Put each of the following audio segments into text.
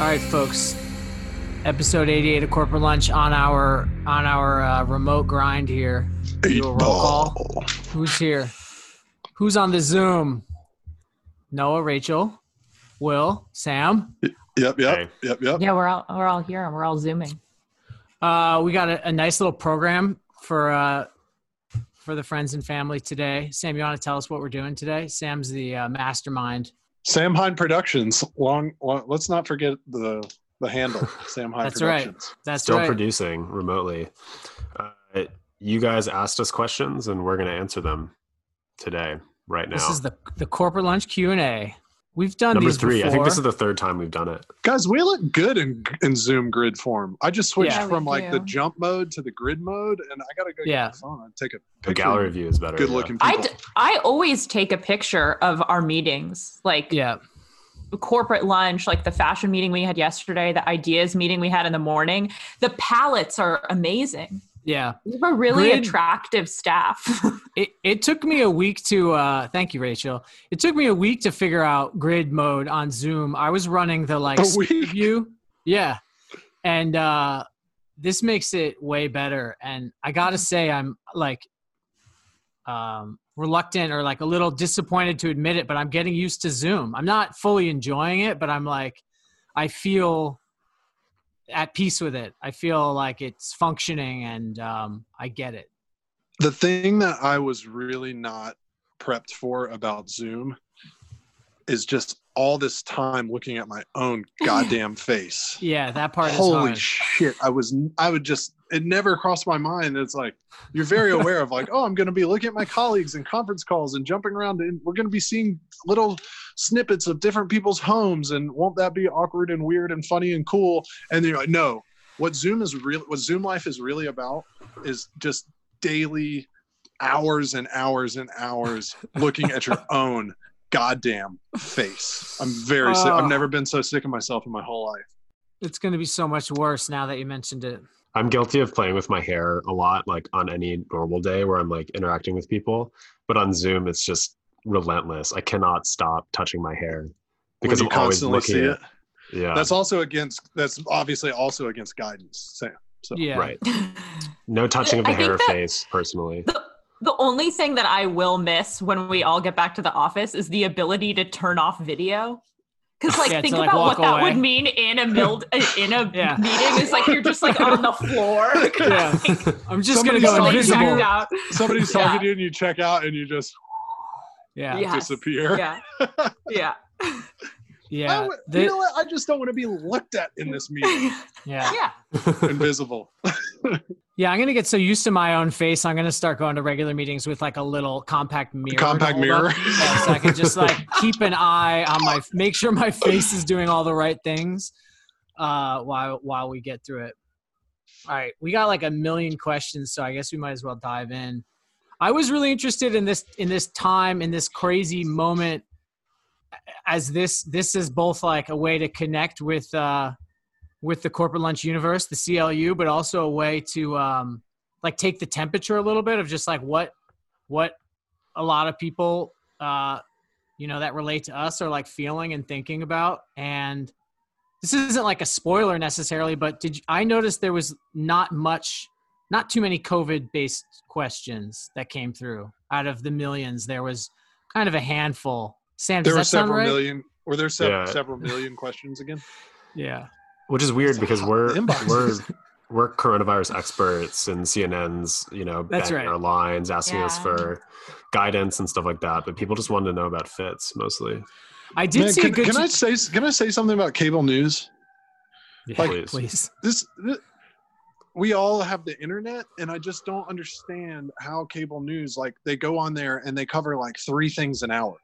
All right, folks. Episode 88 of Corporate Lunch on our on our uh, remote grind here. Do a roll call. Who's here? Who's on the Zoom? Noah, Rachel, Will, Sam. Yep, yep, Hey. yep, yep. Yeah, we're all we're all here and we're all zooming. Uh, we got a, a nice little program for uh, for the friends and family today. Sam, you want to tell us what we're doing today? Sam's the uh, mastermind. Sam Hine Productions. Long, long. Let's not forget the the handle. Sam Hine That's right. Productions. That's Still right. producing remotely. Uh, you guys asked us questions, and we're going to answer them today, right now. This is the the corporate lunch Q and A. We've done Number these three. Before. I think this is the third time we've done it. Guys, we look good in in Zoom grid form. I just switched Yeah, from like the jump mode to the grid mode, and I gotta go Yeah. get the phone and take a The gallery view is better. Good looking I, people. d- I always take a picture of our meetings, like yeah. corporate lunch, like the fashion meeting we had yesterday, the ideas meeting we had in the morning. The palettes are amazing. Yeah. We have a really Grid- attractive staff. It, it took me a week to uh thank you rachel it took me a week to figure out grid mode on zoom i was running the like A speed week? view yeah and uh this makes it way better and i gotta say i'm like um reluctant or like a little disappointed to admit it but i'm getting used to zoom i'm not fully enjoying it but i'm like i feel at peace with it i feel like it's functioning and um i get it the thing that I was really not prepped for about Zoom is just all this time looking at my own goddamn face. yeah that part is Holy shit! I was I would just it never crossed my mind. It's like you're very aware of like oh I'm going to be looking at my colleagues and conference calls and jumping around and we're going to be seeing little snippets of different people's homes and won't that be awkward and weird and funny and cool? And then you're like no, what Zoom is real what Zoom life is really about is just daily hours and hours and hours looking at your own goddamn face. I'm very sick. I've ah. never been so sick of myself in my whole life. It's going to be so much worse now that you mentioned it. I'm guilty of playing with my hair a lot, like on any normal day where I'm like interacting with people. But on Zoom, it's just relentless. I cannot stop touching my hair because I'm always constantly looking see at. it. Yeah, That's also against. That's obviously also against guidance, Sam. So Yeah. right. No touching of the I hair or face, personally. the, the only thing that I will miss when we all get back to the office is the ability to turn off video. Because like Yeah, to, think like, about walk what that would mean in a mild in a Yeah. meeting. Is like you're just like on the floor. Yeah. I'm just going to Somebody's go talking like, to invisible. out. somebody's Yeah. talking to you and you check out and you just Yeah. Yes. disappear. Yeah. Yeah. Yeah. I would- The- you know what? I just don't want to be looked at in this meeting. yeah. Yeah. Invisible. Yeah. I'm going to get so used to my own face. I'm going to start going to regular meetings with like a little compact mirror. to compact mirror. Yeah, so I can just like keep an eye on my, make sure my face is doing all the right things uh, while, while we get through it. All right. We got like a million questions. So I guess we might as well dive in. I was really interested in this, in this time, in this crazy moment as this this is both like a way to connect with uh with the corporate lunch universe the clu but also a way to um like take the temperature a little bit of just like what what a lot of people uh you know that relate to us are like feeling and thinking about. And this isn't like a spoiler necessarily but did you, i noticed there was not much not too many covid based questions that came through out of the millions there was kind of a handful sam There were that sound several right million. Were there sev- Yeah. several million questions again? yeah Which is weird because we're we're we're coronavirus experts and CNN's, you know, That's banging right. our lines, asking us for guidance and stuff like that. But people just wanted to know about fits mostly. i did Man, see can, a good can I say can I say something about cable news? Yeah, Like- please. please. This, this we all have the internet and I just don't understand how cable news like they go on there and they cover like three things an hour.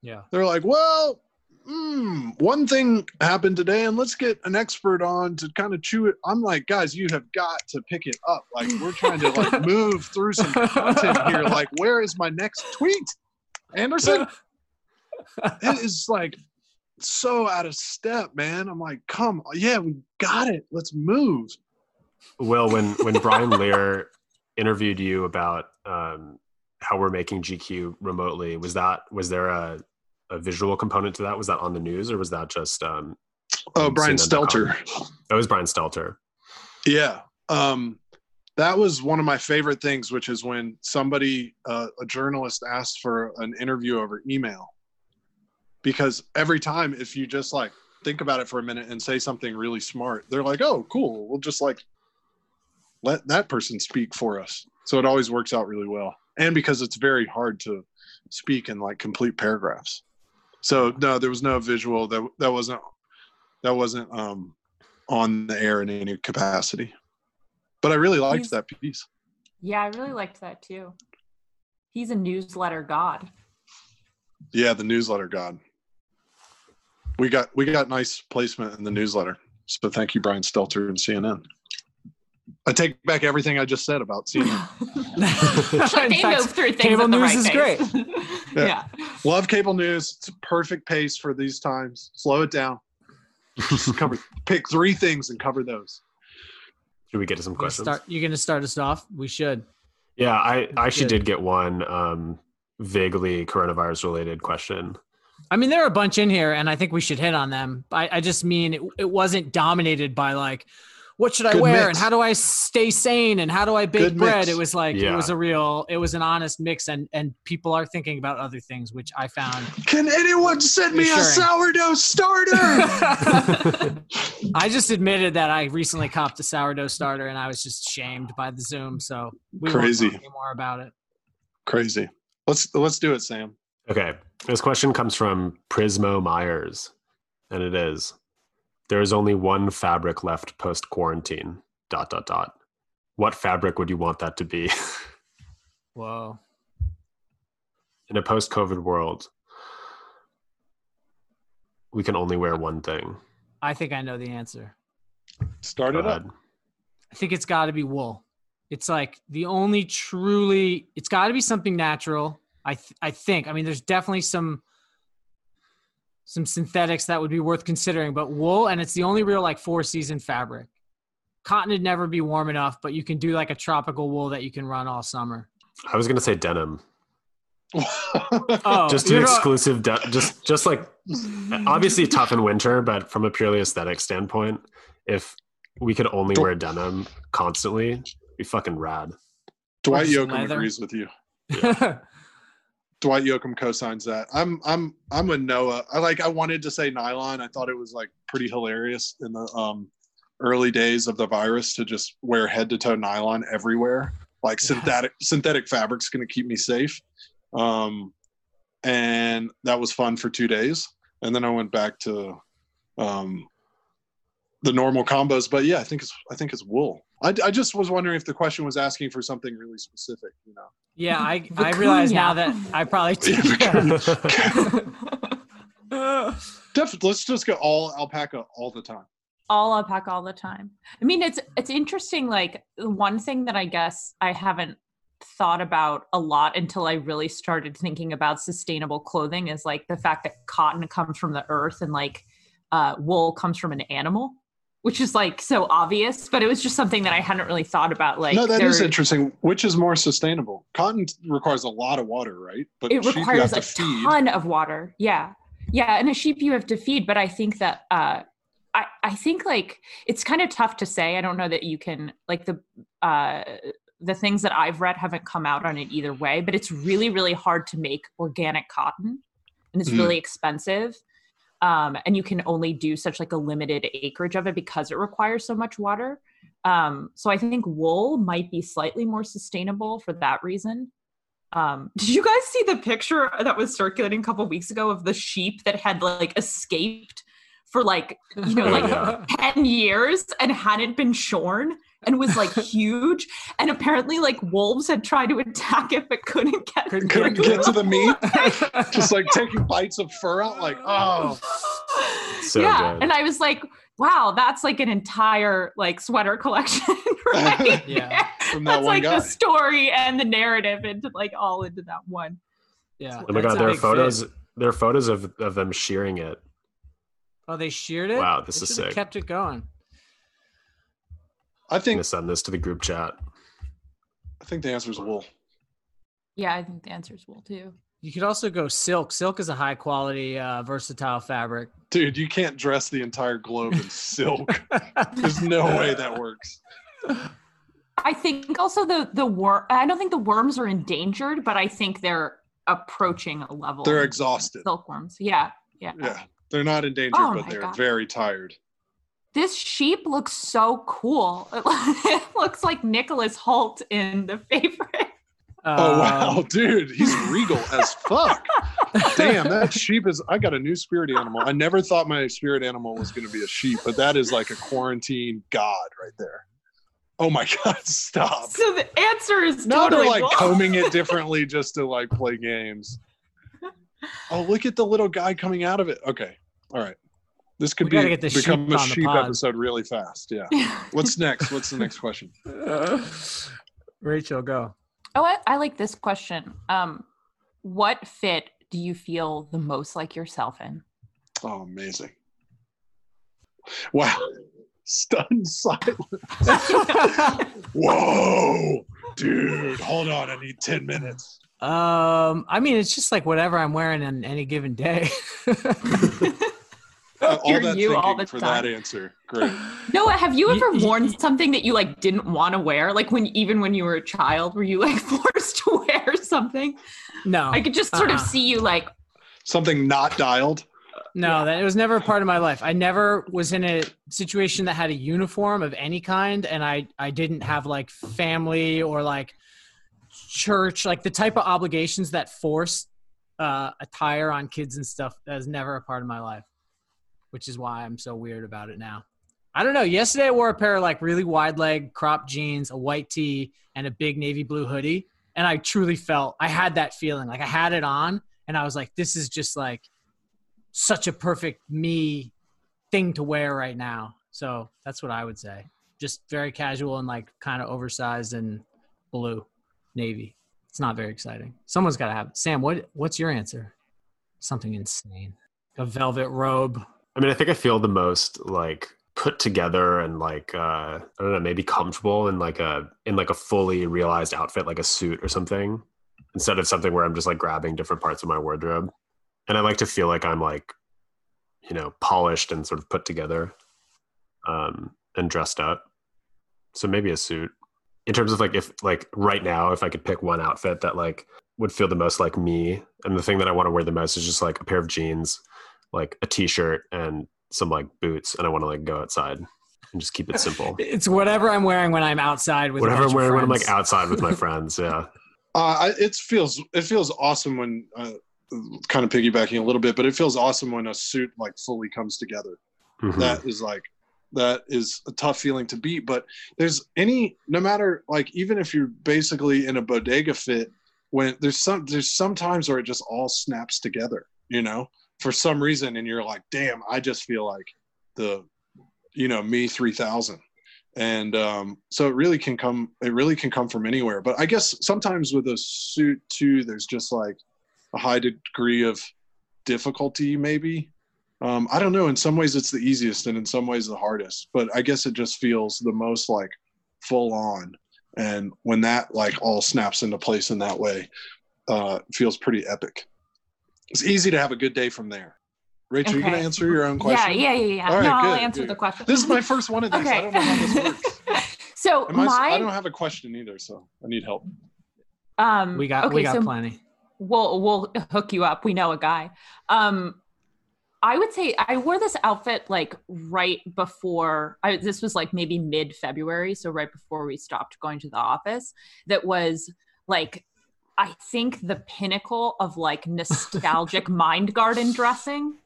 Yeah. They're like, well, hmm, one thing happened today, and let's get an expert on to kind of chew it. I'm like, guys, you have got to pick it up. Like, we're trying to like move through some content here. Like, where is my next tweet, Anderson? It is like so out of step, man. I'm like, come, yeah, we got it. Let's move. Will, when when Brian Lear interviewed you about um, how we're making GQ remotely, was that was there a a visual component to that? Was that on the news or was that just um, Oh, Brian. Stelter. That was Brian Stelter. Yeah. Um, that was one of my favorite things, which is when somebody, uh, a journalist, asks for an interview over email. Because every time, if you just like think about it for a minute and say something really smart, they're like, "Oh, cool. We'll just like let that person speak for us." So it always works out really well, and because it's very hard to speak in like complete paragraphs. So no, there was no visual. That that wasn't that wasn't um, on the air in any capacity. But I really liked He's- that piece. Yeah, I really liked that too. He's a newsletter god. Yeah, the newsletter god. We got we got nice placement in the newsletter. So thank you, Brian Stelter and CNN. I take back everything I just said about CNN. In they fact, move through things cable at the news right is pace. great. yeah. Love cable news. It's a perfect pace for these times. Slow it down. Just cover pick three things and cover those. Should we get to some You're questions? start, you're gonna start us off. We should. Yeah, I, I actually Good. did get one um, vaguely coronavirus related question. I mean, there are a bunch in here, and I think we should hit on them. I, I just mean it, it wasn't dominated by like, what should I Good wear, mix. and how do I stay sane, and how do I bake Good bread? mix. It was like it was a real, it was an honest mix, and and people are thinking about other things, which I found. Can anyone send me a sourdough starter? I just admitted that I recently copped a sourdough starter, and I was just shamed by the Zoom. So we Crazy. won't talk anymore about it. Crazy. Let's let's do it, Sam. Okay. This question comes from Prismo Myers, and it is There is only one fabric left post quarantine. Dot dot dot. What fabric would you want that to be Whoa. in a post COVID world? We can only wear one thing. I think I know the answer. Start Go it up. I think it's got to be wool. It's like the only truly. It's got to be something natural. I th- I think. I mean, there's definitely some some synthetics that would be worth considering, but wool, and it's the only real like four season fabric. Cotton would never be warm enough, but you can do like a tropical wool that you can run all summer. I was gonna say denim. Oh, just an exclusive de- just just like obviously tough in winter, but from a purely aesthetic standpoint, if we could only wear denim constantly, be fucking rad. Dwight Just Yoakam agrees with you. Dwight Yoakam co-signs that. I'm I'm I'm with Noah. I like I wanted to say nylon. I thought it was like pretty hilarious in the um early days of the virus to just wear head to toe nylon everywhere. Like Yeah. synthetic synthetic fabric's gonna keep me safe. Um and that was fun for two days. And then I went back to um the normal combos. But yeah, I think it's I think it's wool. I, I just was wondering if the question was asking for something really specific, you know. yeah, I I realize now that I probably Def, let's just go all alpaca all the time. all alpaca all the time. I mean, it's it's interesting. Like the one thing that I guess I haven't thought about a lot until I really started thinking about sustainable clothing is like the fact that cotton comes from the earth and like uh, wool comes from an animal, which is like so obvious. But it was just something that I hadn't really thought about. Like no, that is there- interesting. Which is more sustainable? Cotton requires a lot of water, right? But it requires a to ton of water yeah yeah and a sheep you have to feed but i think that uh i i think like it's kind of tough to say i don't know that you can like the uh the things that i've read haven't come out on it either way but it's really really hard to make organic cotton and it's Mm. really expensive um and you can only do such like a limited acreage of it because it requires so much water. Um so i think wool might be slightly more sustainable for that reason. Um, did you guys see the picture that was circulating a couple weeks ago of the sheep that had like escaped for like you know like yeah. 10 years and hadn't been shorn and was like huge and apparently like wolves had tried to attack it but couldn't get Couldn't Couldn't get get to the meat. Just like taking bites of fur out, like oh, So yeah good. and i was like wow that's like an entire like sweater collection right Yeah. from that that's one like guy. the story and the narrative into like all into that one yeah. oh my god, there are photos. fit. There are photos of of them shearing it. Oh, they sheared it. Wow, this They is should've sick. Kept it going. I think. I'm think gonna send this to the group chat. I think the answer is wool. yeah i think the answer is wool too You could also go silk. Silk is a high quality, uh, versatile fabric. Dude, you can't dress the entire globe in silk. There's no way that works. I think also the the worm. I don't think the worms are endangered, but I think they're approaching a level. They're exhausted. silkworms. Yeah, yeah. Yeah. They're not endangered, Oh but they're God. very tired. This sheep looks so cool. It looks like Nicholas Hoult in The Favorite. Oh wow, Um, dude, he's regal as fuck. Damn, that sheep is. I got a new spirit animal. I never thought my spirit animal was going to be a sheep, but that is like a quarantine god right there. Oh my god, stop! So the answer is Now totally they're like wrong. combing it differently just to like play games. Oh, look at the little guy coming out of it. Okay, all right. This could We gotta be get the sheep become a on the sheep episode really fast. Yeah. What's next? What's the next question? Rachel, go. Oh, I, I like this question. Um, what fit do you feel the most like yourself in? Oh, amazing! Wow, stunned silence. Whoa, dude, hold on. I need 10 minutes. Um, I mean, it's just like whatever I'm wearing on any given day. All You're that you all thinking the for time. that answer. Great. No, have you You- ever worn something that you like didn't want to wear? Like when even when you were a child, were you like forced to wear something? no, I could just sort of Uh-uh. see you like Something not dialed. no, that it was never a part of my life. I never was in a situation that had a uniform of any kind, and I I didn't have like family or like church, like the type of obligations that force uh, attire on kids and stuff. That was never a part of my life, which is why I'm so weird about it now. I don't know. Yesterday I wore a pair of like really wide leg crop jeans, a white tee, and a big navy blue hoodie. And I truly felt I had that feeling. Like I had it on and I was like, this is just like such a perfect me thing to wear right now. So that's what I would say. Just very casual and like kind of oversized and blue, navy. It's not very exciting. Someone's got to have it. Sam, what what's your answer? Something insane. A velvet robe. I mean, I think I feel the most like put together and like uh I don't know, maybe comfortable in like a in like a fully realized outfit, like a suit or something, instead of something where I'm just like grabbing different parts of my wardrobe. And I like to feel like I'm like, you know, polished and sort of put together, um, and dressed up. So maybe a suit. In terms of like if like right now, if I could pick one outfit that like would feel the most like me, and the thing that I want to wear the most is just like a pair of jeans like a t-shirt and some like boots and I want to like go outside and just keep it simple. It's whatever I'm wearing when I'm outside with Whatever I'm wearing when I'm like outside with my friends. Yeah. Uh, it feels it feels awesome when uh, kind of piggybacking a little bit, but it feels awesome when a suit like fully comes together. Mhm. That is like that is a tough feeling to beat. But there's any no matter like even if you're basically in a bodega fit, when there's some there's some times where it just all snaps together, you know, for some reason, and you're like, damn, I just feel like the you know me 3000 and um, so it really can come it really can come from anywhere. But i guess sometimes with a suit too there's just like a high degree of difficulty maybe. Um, i don't know. In some ways it's the easiest and in some ways the hardest. But i guess it just feels the most like full on. And when that like all snaps into place in that way uh, feels pretty epic it's easy to have a good day from there rachel you Okay. gonna answer your own question yeah, yeah, yeah. All right, no, I'll good, answer good. the question. this is my first one of these i don't know how this works so Am I, I don't have a question either, so I need help. um we got okay, we got so plenty. we'll we'll hook you up. We know a guy. Um I would say I wore this outfit like right before I this was like maybe mid February, so right before we stopped going to the office. That was like I think the pinnacle of like nostalgic mind garden dressing.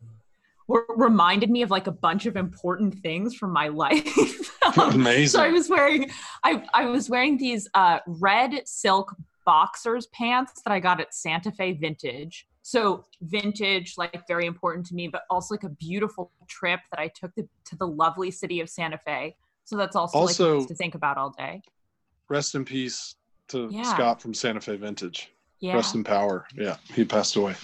Were, reminded me of like a bunch of important things from my life. Amazing. so I was wearing I I was wearing these uh red silk boxers pants that I got at Santa Fe Vintage. So vintage, like very important to me, but also like a beautiful trip that I took to, to the lovely city of Santa Fe. So that's also, Also- like nice to think about all day. Rest in peace to Yeah. Scott from Santa Fe Vintage. Yeah. Rest in power. Yeah, he passed away.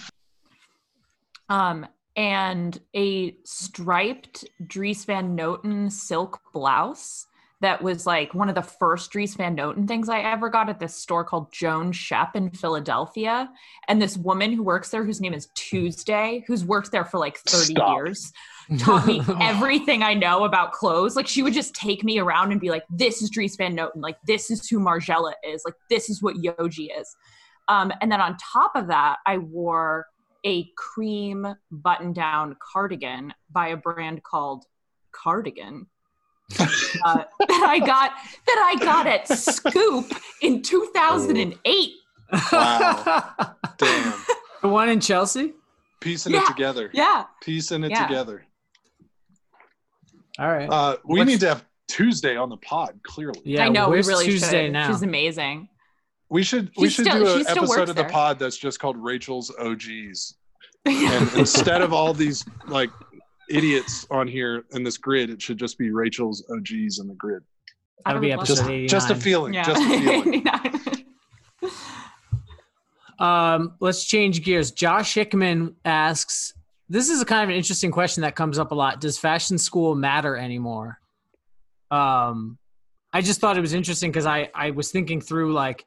Um, and a striped Dries Van Noten silk blouse that was like one of the first Dries Van Noten things I ever got at this store called Joan Shepp in Philadelphia. And this woman who works there, whose name is Tuesday, who's worked there for like 30 Stop. years, taught me everything I know about clothes. Like she would just take me around and be like, this is Dries Van Noten. Like this is who Margiela is. Like this is what Yohji is. Um, and then on top of that, I wore a cream button down cardigan by a brand called Cardigan. Uh, that I got that I got at Scoop in 2008. Wow. Damn. the one in Chelsea. Piecing Yeah. it together. Yeah. Piecing it Yeah. together. All right. Uh, we What's- need to have Tuesday on the pod. Clearly, yeah, I know we where's really Tuesday should. now? She's amazing. we should we She's should still- do an episode of the there. pod that's just called Rachel's OGs. And instead of all these like idiots on here in this grid, it should just be Rachel's OGs in the grid. That'll be episode Just that. just a feeling. Yeah. Just a feeling. Um, let's change gears. Josh Hickman asks, this is a kind of an interesting question that comes up a lot. Does fashion school matter anymore? Um, I just thought it was interesting because I, I was thinking through like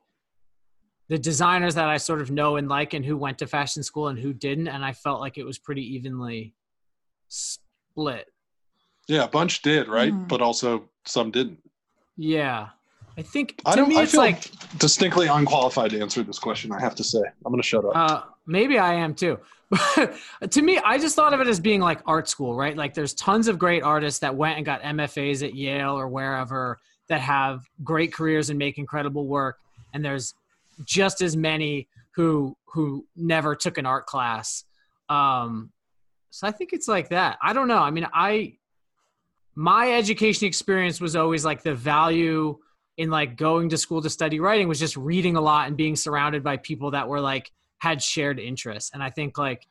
the designers that I sort of know and like and who went to fashion school and who didn't. And I felt like it was pretty evenly split. Yeah, a bunch did, right? Mhm. But also some didn't. Yeah. I think I to don't me I it's like distinctly unqualified to answer this question, I have to say. I'm gonna shut up. Uh, maybe I am too. To me, I just thought of it as being like art school, right? Like there's tons of great artists that went and got MFAs at Yale or wherever that have great careers and make incredible work. And there's just as many who who never took an art class. Um, so I think it's like that. I don't know. I mean, I my education experience was always like the value in like going to school to study writing was just reading a lot and being surrounded by people that were like had shared interests and i think like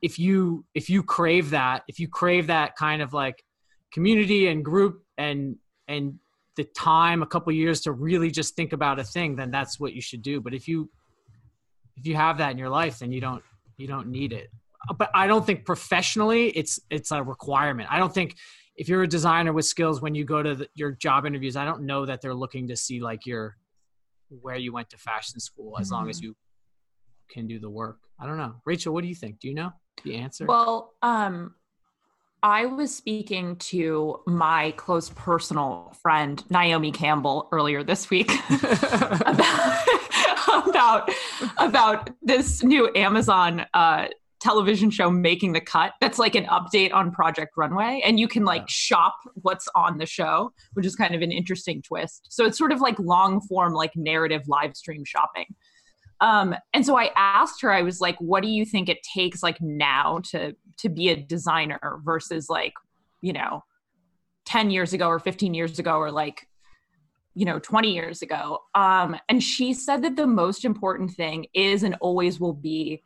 if you if you crave that if you crave that kind of like community and group and and the time a couple years to really just think about a thing then that's what you should do but if you if you have that in your life then you don't you don't need it but i don't think professionally it's it's a requirement. I don't think if you're a designer with skills when you go to the, your job interviews i don't know that they're looking to see like your where you went to fashion school as long as you can do the work. I don't know. Rachel what do you think? Do you know the answer? Well, um, I was speaking to my close personal friend Naomi Campbell earlier this week about about, about this new Amazon uh, television show making the cut. That's like an update on Project Runway, and you can like Yeah. shop what's on the show, which is kind of an interesting twist. So it's sort of like long form, like narrative live stream shopping. Um, and so I asked her, I was like, what do you think it takes like now to to be a designer versus like, you know, 10 years ago or 15 years ago or like, you know, 20 years ago. Um, and she said that the most important thing is and always will be,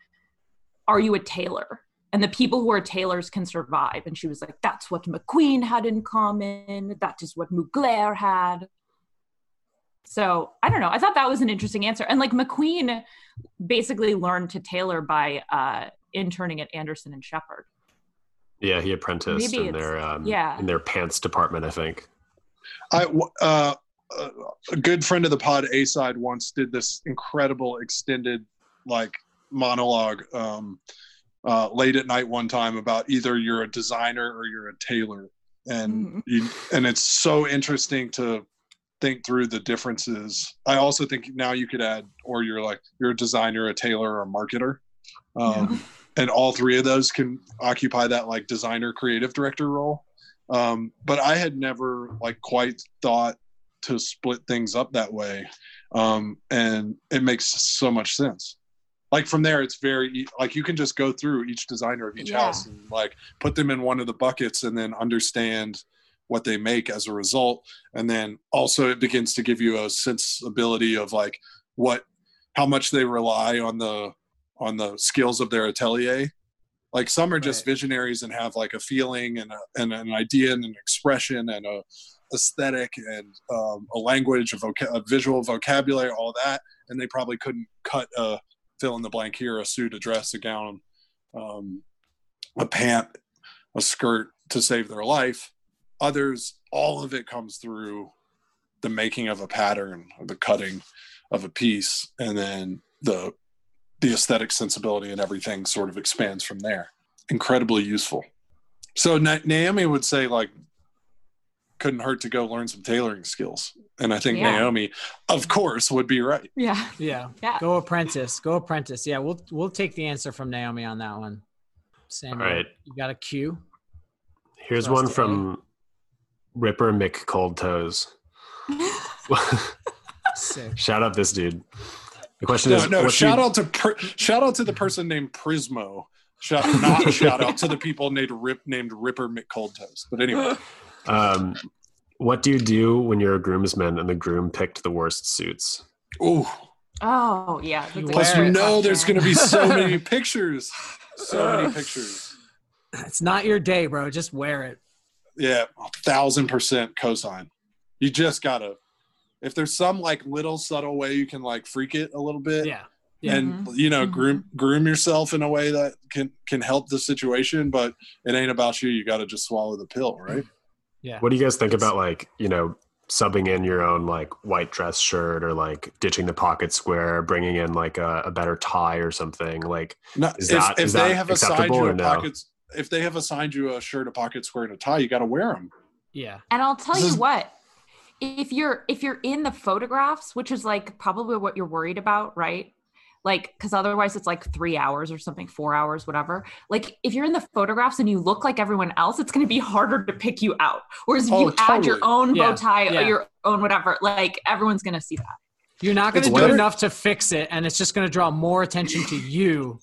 are you a tailor? And the people who are tailors can survive. And she was like, that's what McQueen had in common. That is what Mugler had. So I don't know. I thought that was an interesting answer. And like McQueen basically learned to tailor by uh, interning at Anderson and Sheppard. Yeah, he apprenticed Maybe in their um, yeah. in their pants department, I think. I uh, uh, a good friend of the pod, A side, once did this incredible extended like monologue um, uh, late at night one time about either you're a designer or you're a tailor, and Mhm. you, and it's so interesting to think through the differences. I also think now you could add, or you're like you're a designer, a tailor, or a marketer. Um, and all three of those can occupy that like designer creative director role um, but i had never like quite thought to split things up that way um, and it makes so much sense like from there it's very e- like you can just go through each designer of each Yeah. house and like put them in one of the buckets and then understand what they make as a result and then also it begins to give you a sensibility of like what how much they rely on the on the skills of their atelier like some are just Right. visionaries and have like a feeling and, a, and an idea and an expression and a aesthetic and um, a language a, voca- a visual vocabulary all that and they probably couldn't cut a fill in the blank here a suit a dress a gown um, a pant a skirt to save their life. Others all of it comes through the making of a pattern the cutting of a piece and then the the aesthetic sensibility and everything sort of expands from there. Incredibly useful. So Na- naomi would say like couldn't hurt to go learn some tailoring skills and i think Yeah. naomi of course would be right Yeah. Yeah. Yeah. Go apprentice. Go apprentice. Yeah, we'll we'll take the answer from Naomi on that one. Samuel, right. you got a cue? Here's one to from Ripper Mick Cold Toes. Sick. Shout out this dude. The question no is, no shout you- out to per, shout out to the person named prismo shout not shout out to the people named rip named ripper mccoldtoes but anyway um, what do you do when you're a groomsman and the groom picked the worst suits? Ooh. Oh yeah. that's Plus, Wear you know there's going to be so many pictures. So many pictures. It's not your day, bro. Just wear it. Yeah, a thousand percent co-sign. You just got to, if there's some like little subtle way you can like freak it a little bit Yeah. Yeah. and, you know, groom, groom yourself in a way that can, can help the situation, but it ain't about you. You got to just swallow the pill, right? Yeah. What do you guys think about like, you know, subbing in your own like white dress shirt or like ditching the pocket square, bringing in like a, a better tie or something? Like, No, Is if, that- if is they that have assigned acceptable you or a no? pockets, if they have assigned you a shirt, a pocket square, and a tie, you got to wear them. Yeah. And I'll tell This you is- what, if you're if you're in the photographs, which is like probably what you're worried about, right? Like, because otherwise it's like three hours or something, four hours, whatever. Like, if you're in the photographs and you look like everyone else, it's going to be harder to pick you out. Whereas if Oh, you add your own Yeah, bow tie uh, yeah. or your own whatever, like everyone's going to see that. You're not going to do better- enough to fix it, and it's just going to draw more attention to you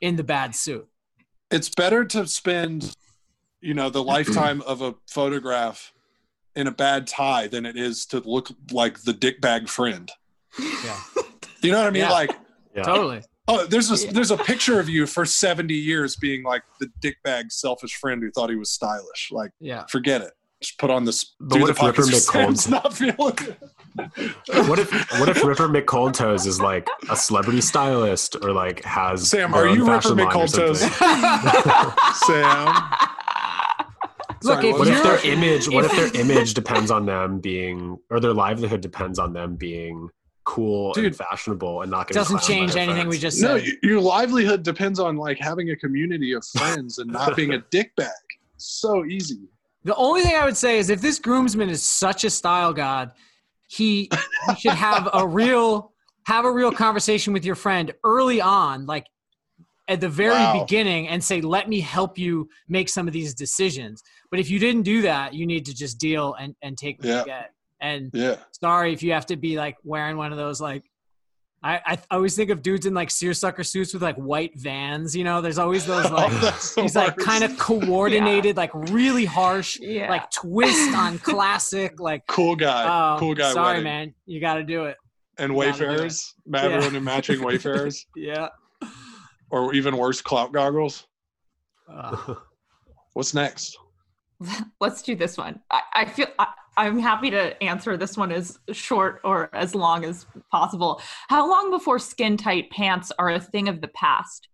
in the bad suit. it's better to spend you know the lifetime of a photograph in a bad tie than it is to look like the dick bag friend Yeah. you know what i mean Yeah. like yeah. Totally. oh there's a there's a picture of you for 70 years being like the dick bag selfish friend who thought he was stylish like Yeah. forget it just put on this But do what the if Ripper pockets for McCold- Sam's not feeling what if what if Ripper McCold Toes is like a celebrity stylist or like has sam are you Ripper fashion line McColdtoes? something? sam Look, Sorry, if What if their image what if if- their image depends on them being or their livelihood depends on them being cool Dude. and fashionable and not getting doesn't change their anything we just no said. y- your livelihood depends on like having a community of friends and not being a dick bag so easy The only thing I would say is if this groomsman is such a style god, he, he should have a real have a real conversation with your friend early on, like at the very Wow. beginning, and say, "Let me help you make some of these decisions." But if you didn't do that, you need to just deal and and take what Yeah. you get. And yeah sorry if you have to be like wearing one of those like. I, I always think of dudes in like seersucker suits with like white vans. You know, there's always those like Oh, that's these like kind of coordinated, like really harsh, Yeah. like twist on classic, like cool guy, um, cool guy. Sorry, wedding. man, you got to do it. And Gotta it. wayfarers, everyone in matching wayfarers, Yeah. or even worse, clout goggles. Uh, What's next? Let's do this one. I, I feel I, I'm happy to answer this one as short or as long as possible. How long before skin tight pants are a thing of the past?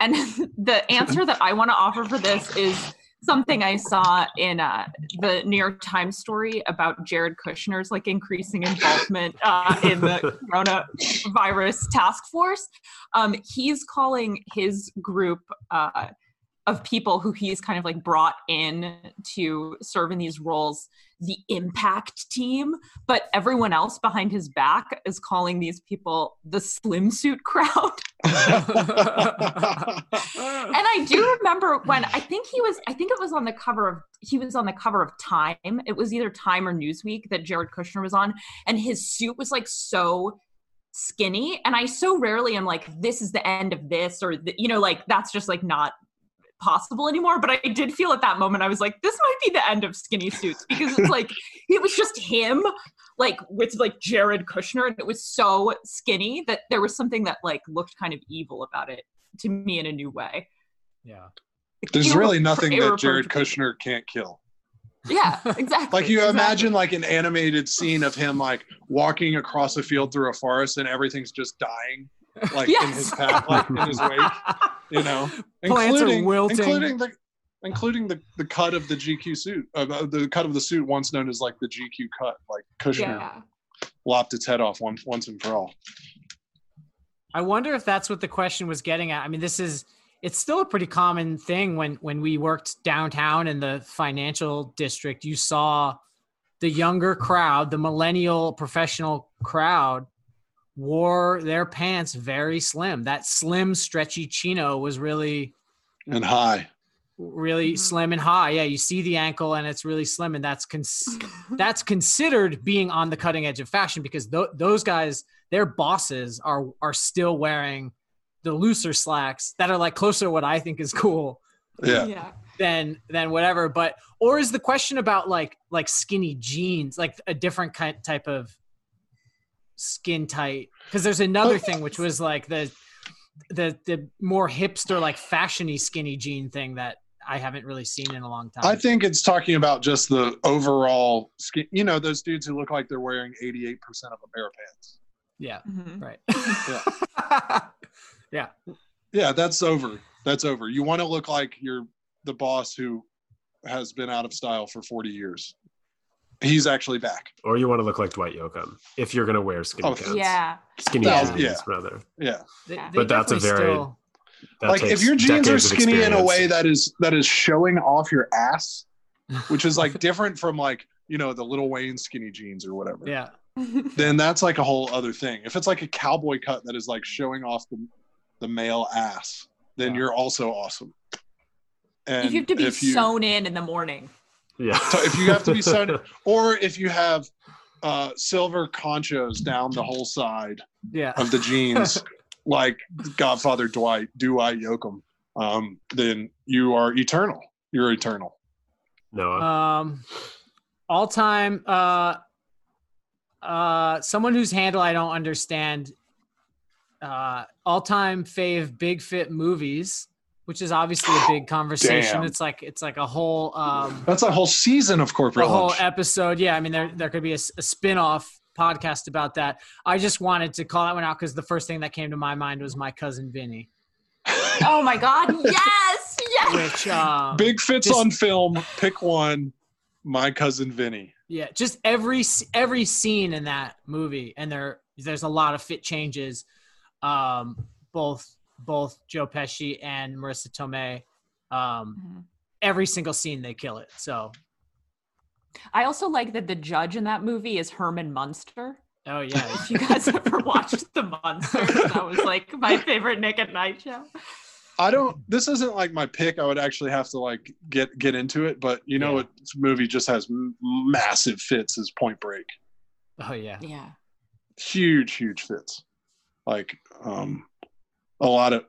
And the answer that I want to offer for this is something I saw in uh, the New York Times story about Jared Kushner's like increasing involvement uh, in the coronavirus task force. Um, he's calling his group. Uh, of people who he's kind of like brought in to serve in these roles the impact team but everyone else behind his back is calling these people the slim suit crowd. And i do remember when i think he was i think it was on the cover of he was on the cover of time. It was either time or newsweek that jared kushner was on and his suit was like so skinny and i so rarely am like this is the end of this or the, you know like that's just like not possible anymore but i did feel at that moment i was like this might be the end of skinny suits because it's like it was just him like with like jared kushner and it was so skinny that there was something that like looked kind of evil about it to me in a new way yeah. There's Irre- really nothing that Jared. Kushner can't kill. yeah exactly Like you exactly. imagine like an animated scene of him like walking across a field through a forest and everything's just dying, like in his path, like in his wake. You know, Plants are including wilting. including the including the, the cut of the GQ suit, uh, the cut of the suit once known as like the GQ cut, like Kushner Yeah. lopped its head off once once and for all. I wonder if that's what the question was getting at. I mean, this is it's still a pretty common thing when when we worked downtown in the financial district. You saw the younger crowd, the millennial professional crowd wore their pants very slim. That slim stretchy chino was really And high. really Mhm. slim and high. Yeah, you see the ankle and it's really slim and that's cons- that's considered being on the cutting edge of fashion because th- those guys their bosses are are still wearing the looser slacks that are like closer to what I think is cool Yeah. yeah. than than whatever but or is the question about like like skinny jeans like a different kind type of skin tight because there's another thing which was like the the the more hipster like fashiony skinny jean thing that I haven't really seen in a long time. I think it's talking about just the overall skin. You know, those dudes who look like they're wearing 88% of a pair of pants. yeah, Mhm. right. Yeah. yeah. Yeah, that's over. That's over. You want to look like you're the boss who has been out of style for 40 years. He's actually back. Or you want to look like Dwight Yoakam if you're gonna wear skinny Oh, pants. Yeah. Skinny Well, jeans, yeah. rather. Yeah. They- they But that's a very- still- That like if your jeans are skinny in a way that is that is showing off your ass, which is like different from like, you know, the Lil Wayne skinny jeans or whatever. yeah. Then that's like a whole other thing. If it's like a cowboy cut that is like showing off the the male ass, then Yeah. you're also awesome. And you have to be if you, sewn in in the morning. Yeah. So if you have to be sewn, or if you have uh, silver conchos down the whole side Yeah. of the jeans, like Godfather Dwight, Dwight Yoakam, um, then you are eternal. You're eternal. Noah. Um, all time, uh, uh, someone whose handle I don't understand. Uh, all time fave big fit movies, which is obviously a big conversation. Damn. It's like it's like a whole um, That's a whole season of corporate a corporate whole lunch. episode. Yeah, I mean there there could be a spin off podcast about that. I just wanted to call that one out because the first thing that came to my mind was my cousin Vinny, Oh my god, yes, yes. which um, Big fits Just- on film. Pick one. My cousin Vinny. Yeah, just every every scene in that movie, and there there's a lot of fit changes. Um, both both Joe Pesci and Marisa Tomei. Um, Mhm. every single scene they kill it. So, I also like that the judge in that movie is Herman Munster. oh yeah, If you guys ever watched The Munsters, that was like my favorite Nick at Nite show. I don't. This isn't like my pick. I would actually have to like get get into it. But you know Yeah. what? This movie just has m- massive fits. Is Point Break. oh yeah, Yeah. huge huge fits like um a lot of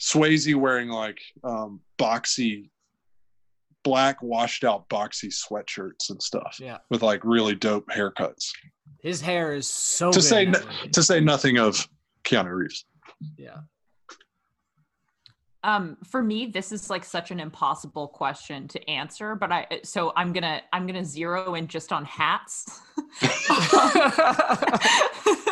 swayze wearing like um boxy black washed out boxy sweatshirts and stuff yeah. with like really dope haircuts His hair is so To say no- to say nothing of keanu reeves yeah. Um, for me, this is like such an impossible question to answer, but I so I'm gonna I'm gonna zero in just on hats.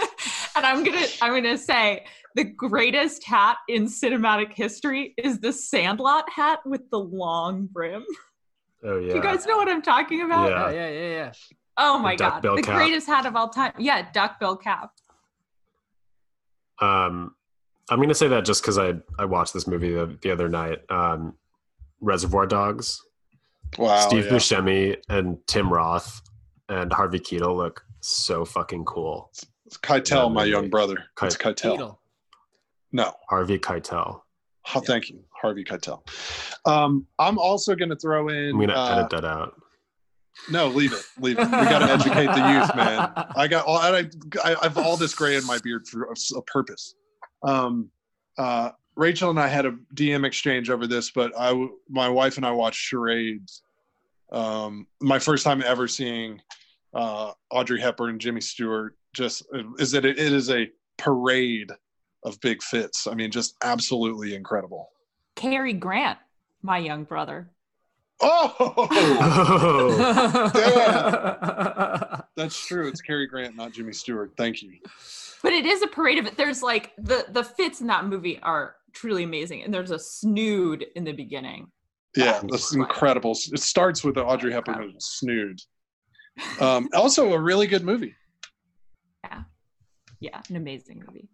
and I'm gonna I'm gonna say the greatest hat in cinematic history is the Sandlot hat with the long brim. oh yeah. You guys know what I'm talking about? Yeah. Oh, yeah, yeah, yeah. Oh my god, the cap. greatest hat of all time. Yeah, duckbill cap. Um, I'm gonna say that just because I I watched this movie the, the other night. Um, Reservoir Dogs. wow Steve yeah. Buscemi and Tim Roth and Harvey Keitel look so fucking cool. It's keitel my young brother Kei- it's keitel Beetle. no Harvey Keitel. oh, thank you harvey keitel um i'm also going to throw in I'm gonna uh, edit that out. no leave it leave it we got to educate the youth man I got all I, I I have all this gray in my beard for a, a purpose. Um, uh, Rachel and I had a DM exchange over this, but I, my wife and I watched charades. Um, my first time ever seeing uh, Audrey Hepburn, and Jimmy Stewart. Just is that it, it is a parade of big fits. I mean, just absolutely incredible. Cary Grant, my young brother. Oh, yeah. that's true. It's Cary Grant, not Jimmy Stewart. Thank you. But it is a parade of it. There's like the the fits in that movie are truly amazing, and there's a snood in the beginning. Yeah, that's incredible. It starts with the Audrey Hepburn snood. Um, also, a really good movie. Yeah, yeah, an amazing movie.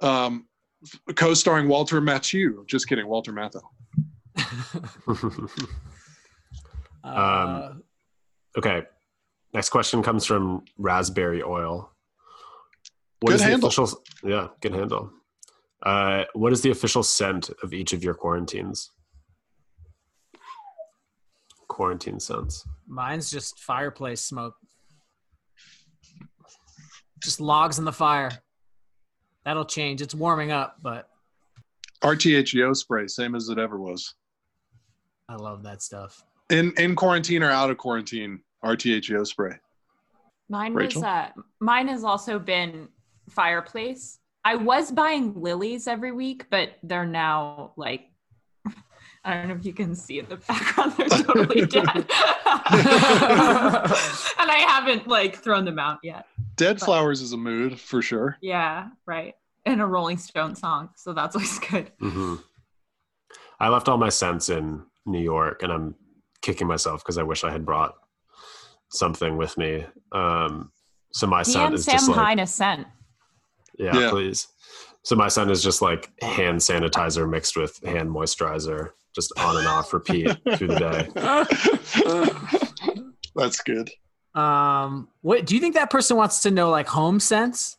Um, co-starring Walter Matthau. Just kidding, Walter Matthau. Uh, okay. Next question comes from Raspberry Oil. What Good is the handle. official- yeah, good handle. Uh, what is the official scent of each of your quarantines? Quarantine scents. mine's just fireplace smoke. Just logs in the fire. That'll change. It's warming up, but RTHEO spray, same as it ever was. I love that stuff. In in quarantine or out of quarantine, RTHEO spray. Mine Rachel? was uh mine has also been fireplace. I was buying lilies every week, but they're now like I don't know if you can see in the background, they're totally dead. and I haven't like thrown them out yet. Dead flowers is a mood for sure. Yeah, right. And a Rolling Stone song. So that's always good. hmm I left all my scents in New York, and I'm kicking myself because I wish I had brought something with me. Um, so my scent is Sam just like, Hine is sent. yeah, Yeah. please. So my scent is just like hand sanitizer mixed with hand moisturizer, just on and off repeat through the day. That's good. Um, what do you think that person wants to know? Like home sense?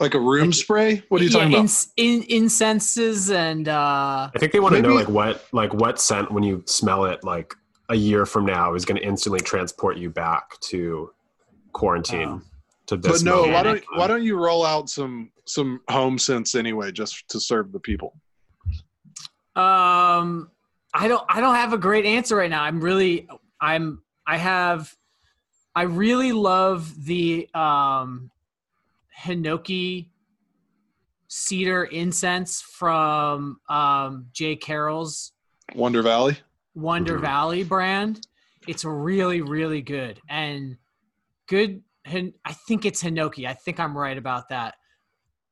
Like a room spray? What are you talking about? ins- in, incenses and uh, I think they want to know like what like what scent when you smell it like a year from now is going to instantly transport you back to quarantine Oh. to this. but no, why don't why don't you roll out some some home scents anyway, just to serve the people? Um, I don't. I don't have a great answer right now. I'm really. I'm. I have. I really love the um, Hinoki cedar incense from um, J. Carroll's Wonder Valley. Wonder Mhm. Valley brand. It's really, really good and good. Hin- I think it's Hinoki. I think I'm right about that.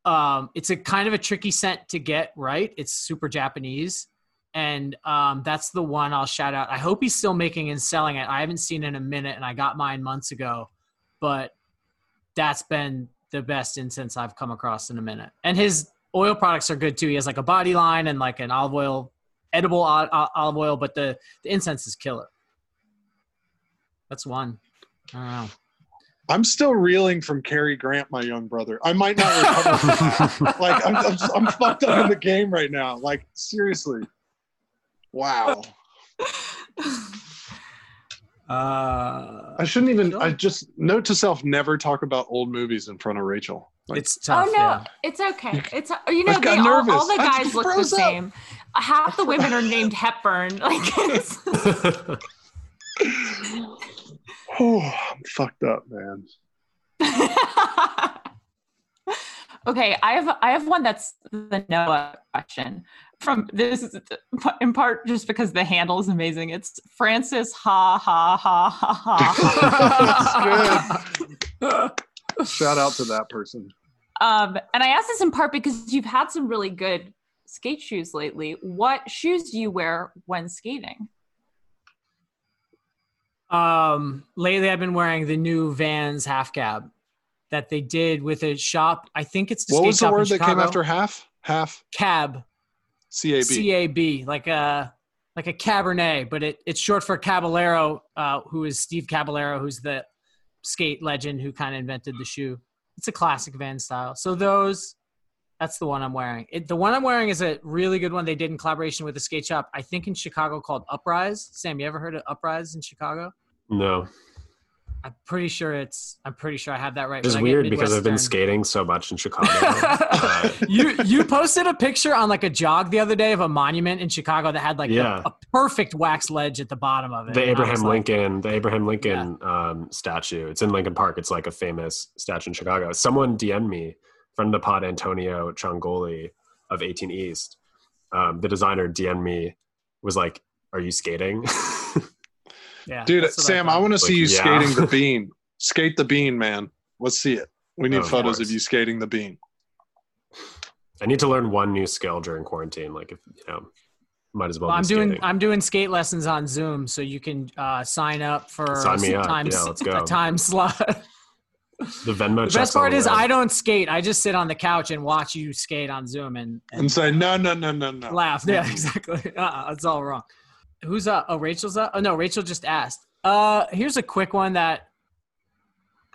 Um, it's a kind of a tricky scent to get right. It's super Japanese, and um, that's the one I'll shout out. I hope he's still making and selling it. I haven't seen it in a minute, and I got mine months ago, but that's been the best incense I've come across in a minute. And his oil products are good too. He has like a body line and like an olive oil, edible olive oil, but the, the incense is killer. That's one. I don't know. I'm still reeling from Cary Grant, my young brother. I might not recover. Like I'm, I'm, I'm fucked up in the game right now. Like seriously. Wow. Uh, I shouldn't even. I just note to self: never talk about old movies in front of Rachel. Like, it's tough. oh no, Yeah. it's okay. It's you know they all, all the guys look the froze up. same. Half the women are named Hepburn. Like it's, oh, I'm fucked up, man. okay, I have I have one that's the Noah question. From this is in part just because the handle is amazing. It's Francis ha ha ha ha ha. Good. Shout out to that person. um, and I ask this in part because you've had some really good skate shoes lately. What shoes do you wear when skating? Um, lately I've been wearing the new Vans half cab that they did with a shop. I think it's the What skate was the word that came after half? Half cab? C A B. C A B, like a like a Cabernet, but it, it's short for Caballero, uh, who is Steve Caballero, who's the skate legend who kind of invented the shoe. It's a classic Van style. So those, that's the one I'm wearing. It, the one I'm wearing is a really good one they did in collaboration with a skate shop, I think in Chicago called Uprise. Sam, you ever heard of Uprise in Chicago? no, I'm pretty sure it's. I'm pretty sure I have that right. it's but I get weird because I've been skating so much in Chicago. Uh, you you posted a picture on like a jog the other day of a monument in Chicago that had like Yeah. a, a perfect wax ledge at the bottom of it. the And I was Abraham like, Lincoln, the Abraham Lincoln um, statue. It's in Lincoln Park. It's like a famous statue in Chicago. Someone DM'd me, friend of the pod, Antonio Ciongoli of 18 East. Um, the designer DM'd me, was like, "Are you skating?" Yeah, Dude, Sam, I thought. want to see you yeah. skating the bean. Skate the bean, man. Let's see it. We need Of photos of course. you skating the bean. I need to learn one new skill during quarantine. Like if you know, might as well. Well, I'm doing skating. I'm doing skate lessons on Zoom, so you can uh, sign up for Sign a up. time Yeah, a time slot. The Venmo. the best part is. I don't skate. I just sit on the couch and watch you skate on Zoom and, and and say no, no, no, no, no. laugh. Yeah, exactly. Uh-uh, that's all wrong. Who's up? Oh, Rachel's up. Oh no, Rachel just asked. Uh, here's a quick one that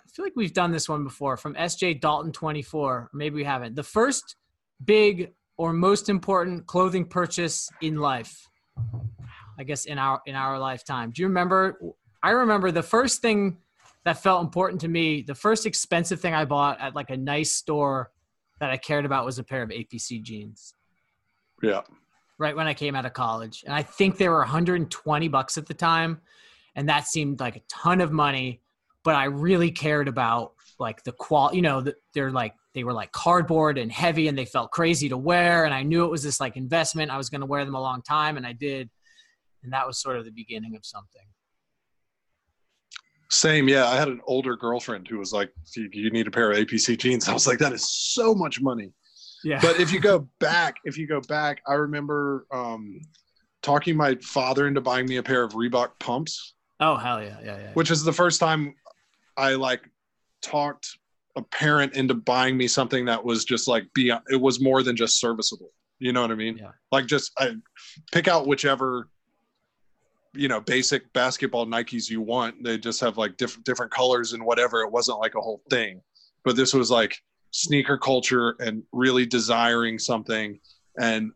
I feel like we've done this one before from SJ Dalton 24. Maybe we haven't. The first big or most important clothing purchase in life. I guess in our in our lifetime. Do you remember? I remember the first thing that felt important to me. The first expensive thing I bought at like a nice store that I cared about was a pair of APC jeans Yeah. right when I came out of college. And I think they were 120 bucks at the time. And that seemed like a ton of money, but I really cared about like the quality, you know, they're like, they were like cardboard and heavy and they felt crazy to wear. And I knew it was this like investment. I was going to wear them a long time and I did. And that was sort of the beginning of something. Same, yeah. I had an older girlfriend who was like, "You need a pair of APC jeans." I was like, "That is so much money." Yeah. But if you go back, if you go back, I remember um, talking my father into buying me a pair of Reebok pumps, oh, hell yeah. Yeah. Yeah. which is the first time I like talked a parent into buying me something that was just like beyond. It was more than just serviceable. You know what I mean? Yeah. Like just I pick out whichever you know basic basketball nikes you want. They just have like different different colors and whatever. It wasn't like a whole thing. But this was like sneaker culture and really desiring something and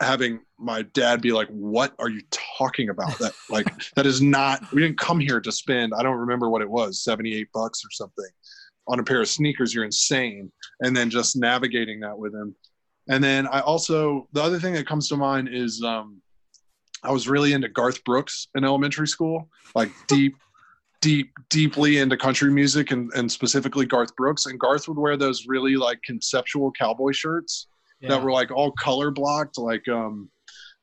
having my dad be like what are you talking about? That like that is not we didn't come here to spend i don't remember what it was 78 bucks or something on a pair of sneakers. You're insane. And then just navigating that with him. And then i also the other thing that comes to mind is um I was really into Garth Brooks in elementary school, like deep, deep, deeply into country music and, and specifically Garth Brooks. And Garth would wear those really like conceptual cowboy shirts yeah. that were like all color blocked, like um,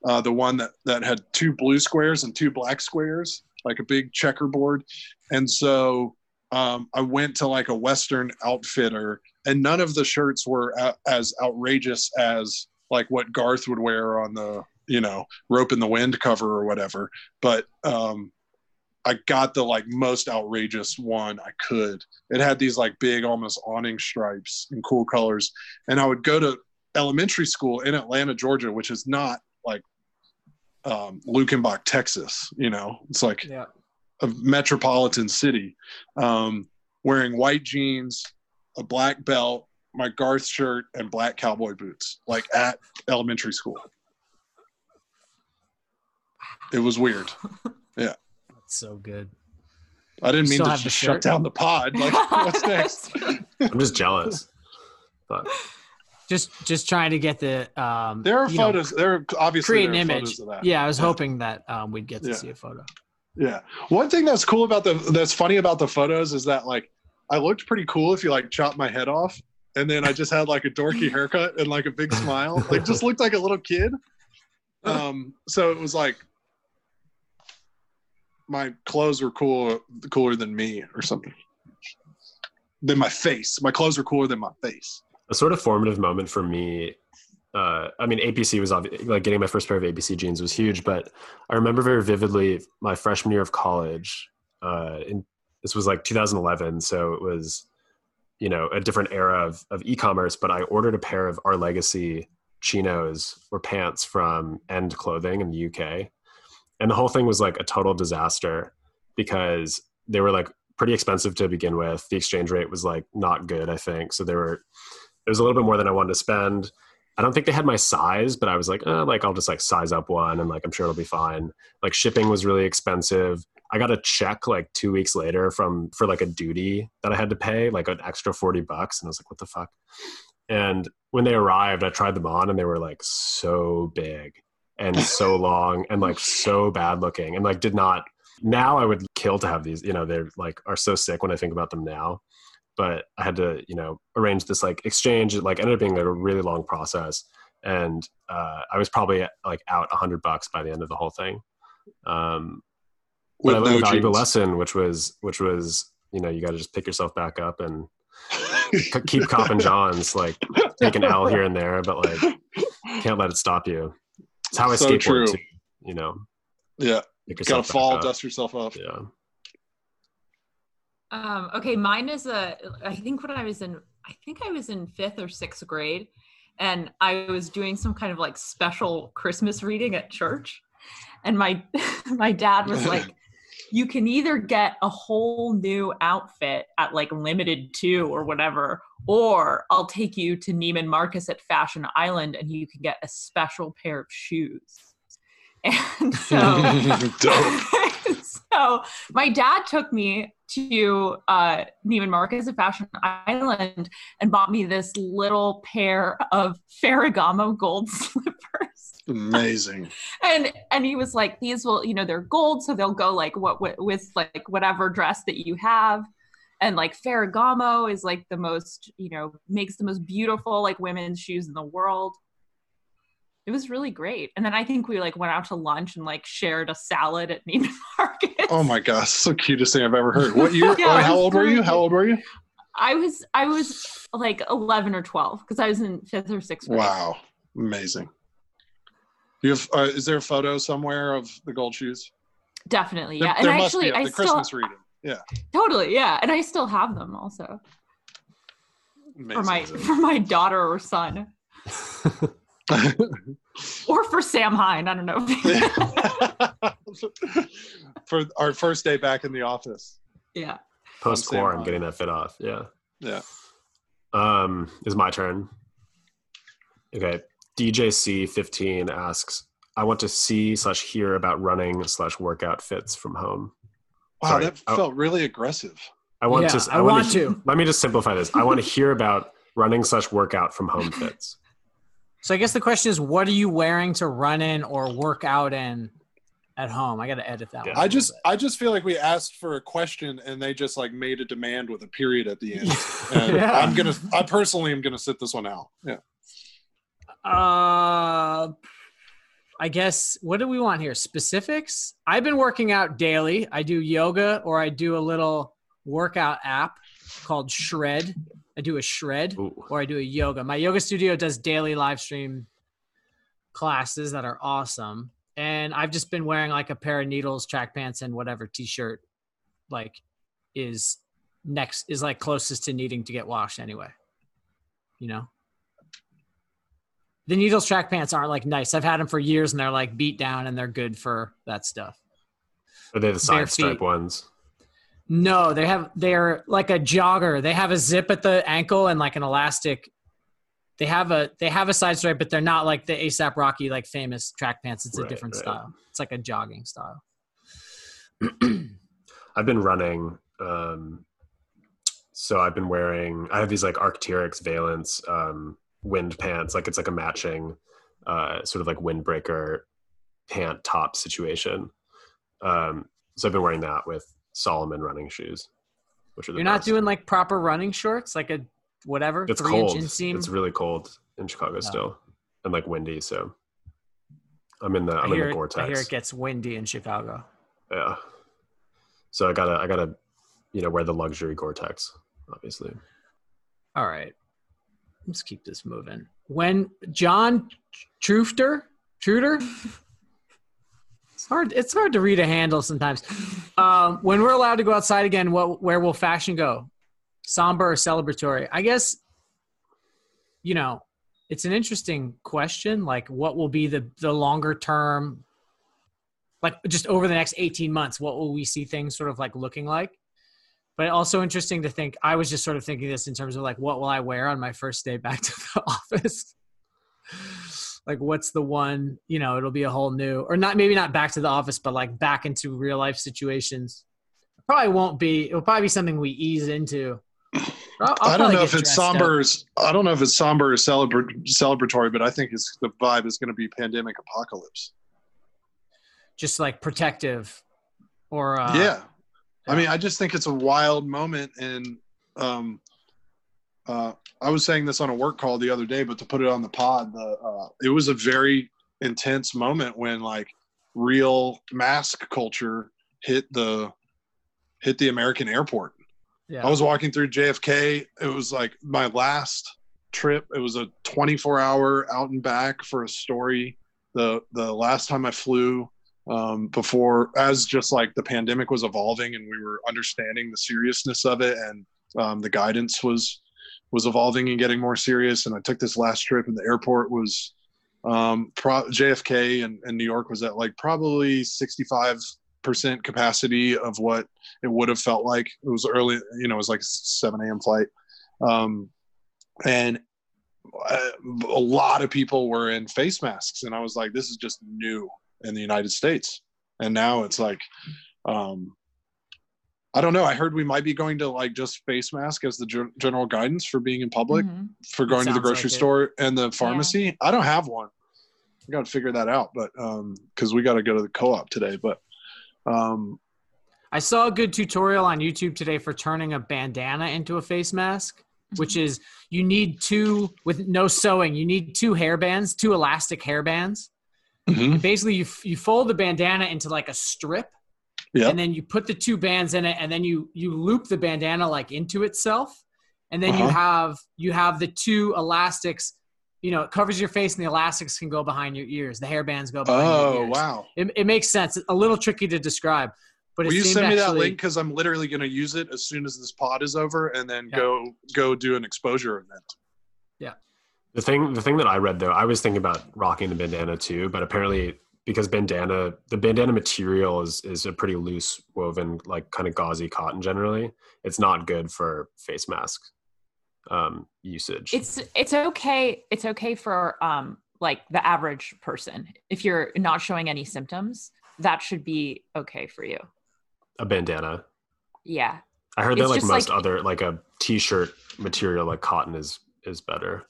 uh, the one that, that had two blue squares and two black squares, like a big checkerboard. And so um, I went to like a Western outfitter, and none of the shirts were a- as outrageous as like what Garth would wear on the you know Ropin' the Wind cover or whatever. But um i got the like most outrageous one i could. It had these like big almost awning stripes and cool colors. And i would go to elementary school in atlanta georgia which is not like um Luckenbach texas you know? It's like yeah. a metropolitan city um wearing white jeans a black belt my garth shirt and black cowboy boots like at elementary school it was weird. Yeah. That's so good. I didn't mean to just shut down the pod. Like, what's next? I'm just jealous. But Just, just trying to get the, um, There are you know, photos. there are obviously create an image. of that. Yeah. I was Yeah. hoping that, um, we'd get to Yeah. see a photo. Yeah. One thing that's cool about the that's funny about the photos is that like I looked pretty cool if you like chopped my head off and then I just had like a dorky haircut and like a big smile. Like just looked like a little kid. Um so it was like my clothes were cool cooler than me or something. Than my face. My clothes were cooler than my face. a sort of formative moment for me uh, I mean, APC was obvi- like getting my first pair of APC jeans was huge, but I remember very vividly my freshman year of college. Uh, in, this was like 2011, so it was, you know, a different era of, of e-commerce. But I ordered a pair of Our Legacy chinos or pants from End Clothing in the UK, and the whole thing was like a total disaster because they were like pretty expensive to begin with. The exchange rate was like not good, I think. So they were it was a little bit more than I wanted to spend. I don't think they had my size, but I was like, uh, like I'll just like size up one and like I'm sure it'll be fine. Like shipping was really expensive. I got a check like two weeks later from for like a duty that I had to pay, like an extra 40 bucks. And I was like, what the fuck? And when they arrived, I tried them on and they were like so big and so long and like so bad looking and like did not now I would kill to have these, you know, they're like are so sick when I think about them now but I had to, you know, arrange this like exchange. It like ended up being like a really long process, and uh, I was probably like out a hundred bucks by the end of the whole thing. Um, but With I learned no a valuable jeans. lesson, which was which was you know you got to just pick yourself back up and keep copping Johns, like take an L here and there, but like can't let it stop you. It's how I So skateboard true. too. You know, Yeah, pick gotta fall, up. dust yourself off. Yeah. Um, okay, mine is a. I think when I was in, I think I was in fifth or sixth grade, and I was doing some kind of like special Christmas reading at church, and my my dad was like, "You can either get a whole new outfit at like Limited Too or whatever, or I'll take you to Neiman Marcus at Fashion Island, and you can get a special pair of shoes." And so so my dad took me to uh, Neiman Marcus at Fashion Island and bought me this little pair of Ferragamo gold slippers. Amazing. And and he was like, these will, you know, they're gold, so they'll go like what with, with like whatever dress that you have. And like Ferragamo is like the most, you know, makes the most beautiful like women's shoes in the world. It was really great. And then I think we like went out to lunch and like shared a salad at Neiman Marcus. Oh my gosh, so cutest thing I've ever heard. What year? Yeah, oh, how old were you? How old were you? I was I was like 11 or 12 because I was in fifth or sixth grade. Wow, amazing. You have? Uh, is there a photo somewhere of the gold shoes? Definitely, There, yeah. And there actually, must be I the still Christmas reading. Yeah, totally, yeah. And I still have them also amazing. for my for my daughter or son, or for Sam Hine. I don't know. for our first day back in the office. yeah. Post Sam I'm getting that fit off. Yeah. Yeah. Um, is my turn. Okay. DJC15 asks, I want to see slash hear about running slash workout fits from home. Wow, Sorry. that Oh. felt really aggressive. I want Yeah, to. I wanna want he- to. Let me just simplify this. I want to hear about running slash workout from home fits. So I guess the question is, what are you wearing to run in or work out in at home? I got to edit that Yeah. one. a I just. I just feel like we asked for a question and they just like made a demand with a period at the end. And Yeah. I'm gonna, I personally am gonna sit this one out. Yeah. Uh, I guess what do we want here? Specifics. I've been working out daily. I do yoga or I do a little workout app called Shred. I do a shred Ooh. or I do a yoga. My yoga studio does daily live stream classes that are awesome. And I've just been wearing like a pair of Needles, track pants, and whatever t-shirt like is next is like closest to needing to get washed anyway. You know? The Needles track pants aren't like nice. I've had them for years and they're like beat down and they're good for that stuff. Are they the side stripe ones? No, they have they're like a jogger. They have a zip at the ankle and like an elastic. They have a they have a side stripe, but they're not like the ASAP Rocky like famous track pants. It's a Right, different right. style. It's like a jogging style. I've been running. Um, so I've been wearing. I have these like Arc'teryx Valence um, wind pants. Like it's like a matching, uh, sort of like windbreaker pant top situation. Um, so I've been wearing that with Salomon running shoes, which are the You're not doing like proper running shorts, like a whatever It's cold. It's really cold in Chicago No. still, and like windy. So I'm in the I'm in the it, Gore-Tex. I hear it gets windy in Chicago. Yeah. So I gotta I gotta, you know, wear the luxury Gore-Tex, obviously. All right. Let's keep this moving. When John Trufter, Truder, it's hard. It's hard to read a handle sometimes. Um, when we're allowed to go outside again, what where will fashion go? Somber or celebratory? I guess. You know, it's an interesting question. Like, what will be the the longer term? Like, just over the next eighteen months, what will we see things sort of like looking like? But also interesting to think i was just sort of thinking this in terms of like what will i wear on my first day back to the office like what's the one you know it'll be a whole new or not maybe not back to the office but like back into real life situations probably won't be it'll probably be something we ease into I'll- I'll I don't know if it's up. somber. I don't know if it's somber or celebra- celebratory, but I think it's the vibe is going to be pandemic apocalypse. just like protective or uh, yeah. I mean, I just think it's a wild moment. And um, uh, I was saying this on a work call the other day, but to put it on the pod, the, uh, it was a very intense moment when like real mask culture hit the hit the American airport. yeah. I was walking through JFK. It was like my last trip. It was a 24 hour out and back for a story the the last time I flew um, before, as just like the pandemic was evolving and we were understanding the seriousness of it, and um, the guidance was was evolving and getting more serious. And I took this last trip, and the airport was um, pro- JFK and, and New York was at like probably 65 percent capacity of what it would have felt like. It was early, you know, it was like 7 a.m. flight. Um, and uh, a lot of people were in face masks. And I was like, this is just new in the United States. And now it's like, um, I don't know. I heard we might be going to like just face mask as the gen- general guidance for being in public, Mhm. for going to the grocery like store and the pharmacy. I don't have one. I got to figure that out, but um, because we got to go to the co-op today. But um, I saw a good tutorial on YouTube today for turning a bandana into a face mask, which is you need two with no sewing. You need two hair bands, two elastic hair bands. And basically, you you fold the bandana into like a strip, Yep. and then you put the two bands in it, and then you you loop the bandana like into itself, and then you Uh-huh. have you have the two elastics. You know, it covers your face, and the elastics can go behind your ears. The hair bands go behind your oh wow! It, it makes sense. It's a little tricky to describe, but it Will you send me that link because I'm literally going to use it as soon as this pod is over, and then Yeah. go go do an exposure event. The thing, the thing that I read though, I was thinking about rocking the bandana too, but apparently because bandana, the bandana material is is a pretty loose woven, like kind of gauzy cotton. Generally, it's not good for face mask um, usage. It's it's okay. It's okay for um like the average person. If you're not showing any symptoms, that should be okay for you. a bandana. Yeah. I heard that like most like- other like a t-shirt material like cotton is is better.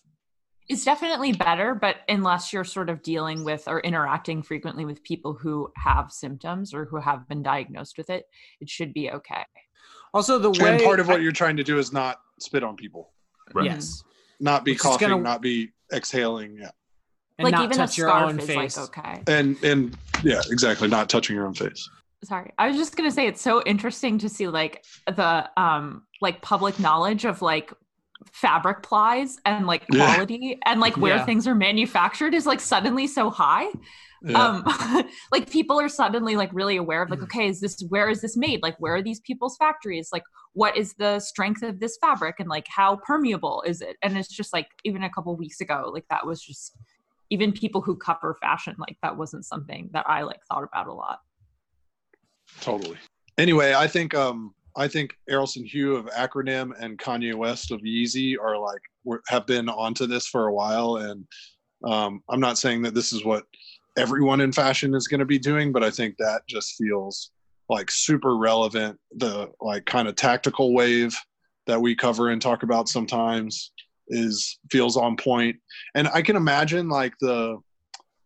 It's definitely better, but unless you're sort of dealing with or interacting frequently with people who have symptoms or who have been diagnosed with it, it should be okay. Also, the way and part of what I- you're trying to do is not spit on people, Right. yes, not be Which coughing, gonna- not be exhaling. Yeah, and like not even touch a your scarf own is face. like okay. and and yeah, exactly, not touching your own face. sorry i was just going to say it's so interesting to see like the um like public knowledge of like fabric plies and like Yeah. quality and like where Yeah. things are manufactured is like suddenly so high Yeah. um like people are suddenly like really aware of like okay is this where is this made like where are these people's factories like what is the strength of this fabric and like how permeable is it and it's just like even a couple weeks ago like that was just even people who cover fashion like that wasn't something that i like thought about a lot Totally. Anyway, I think um I think Errolson Hugh of Acronym and Kanye West of Yeezy are like have been onto this for a while, and um, I'm not saying that this is what everyone in fashion is going to be doing, but I think that just feels like super relevant. The like kind of tactical wave that we cover and talk about sometimes is feels on point, and I can imagine like the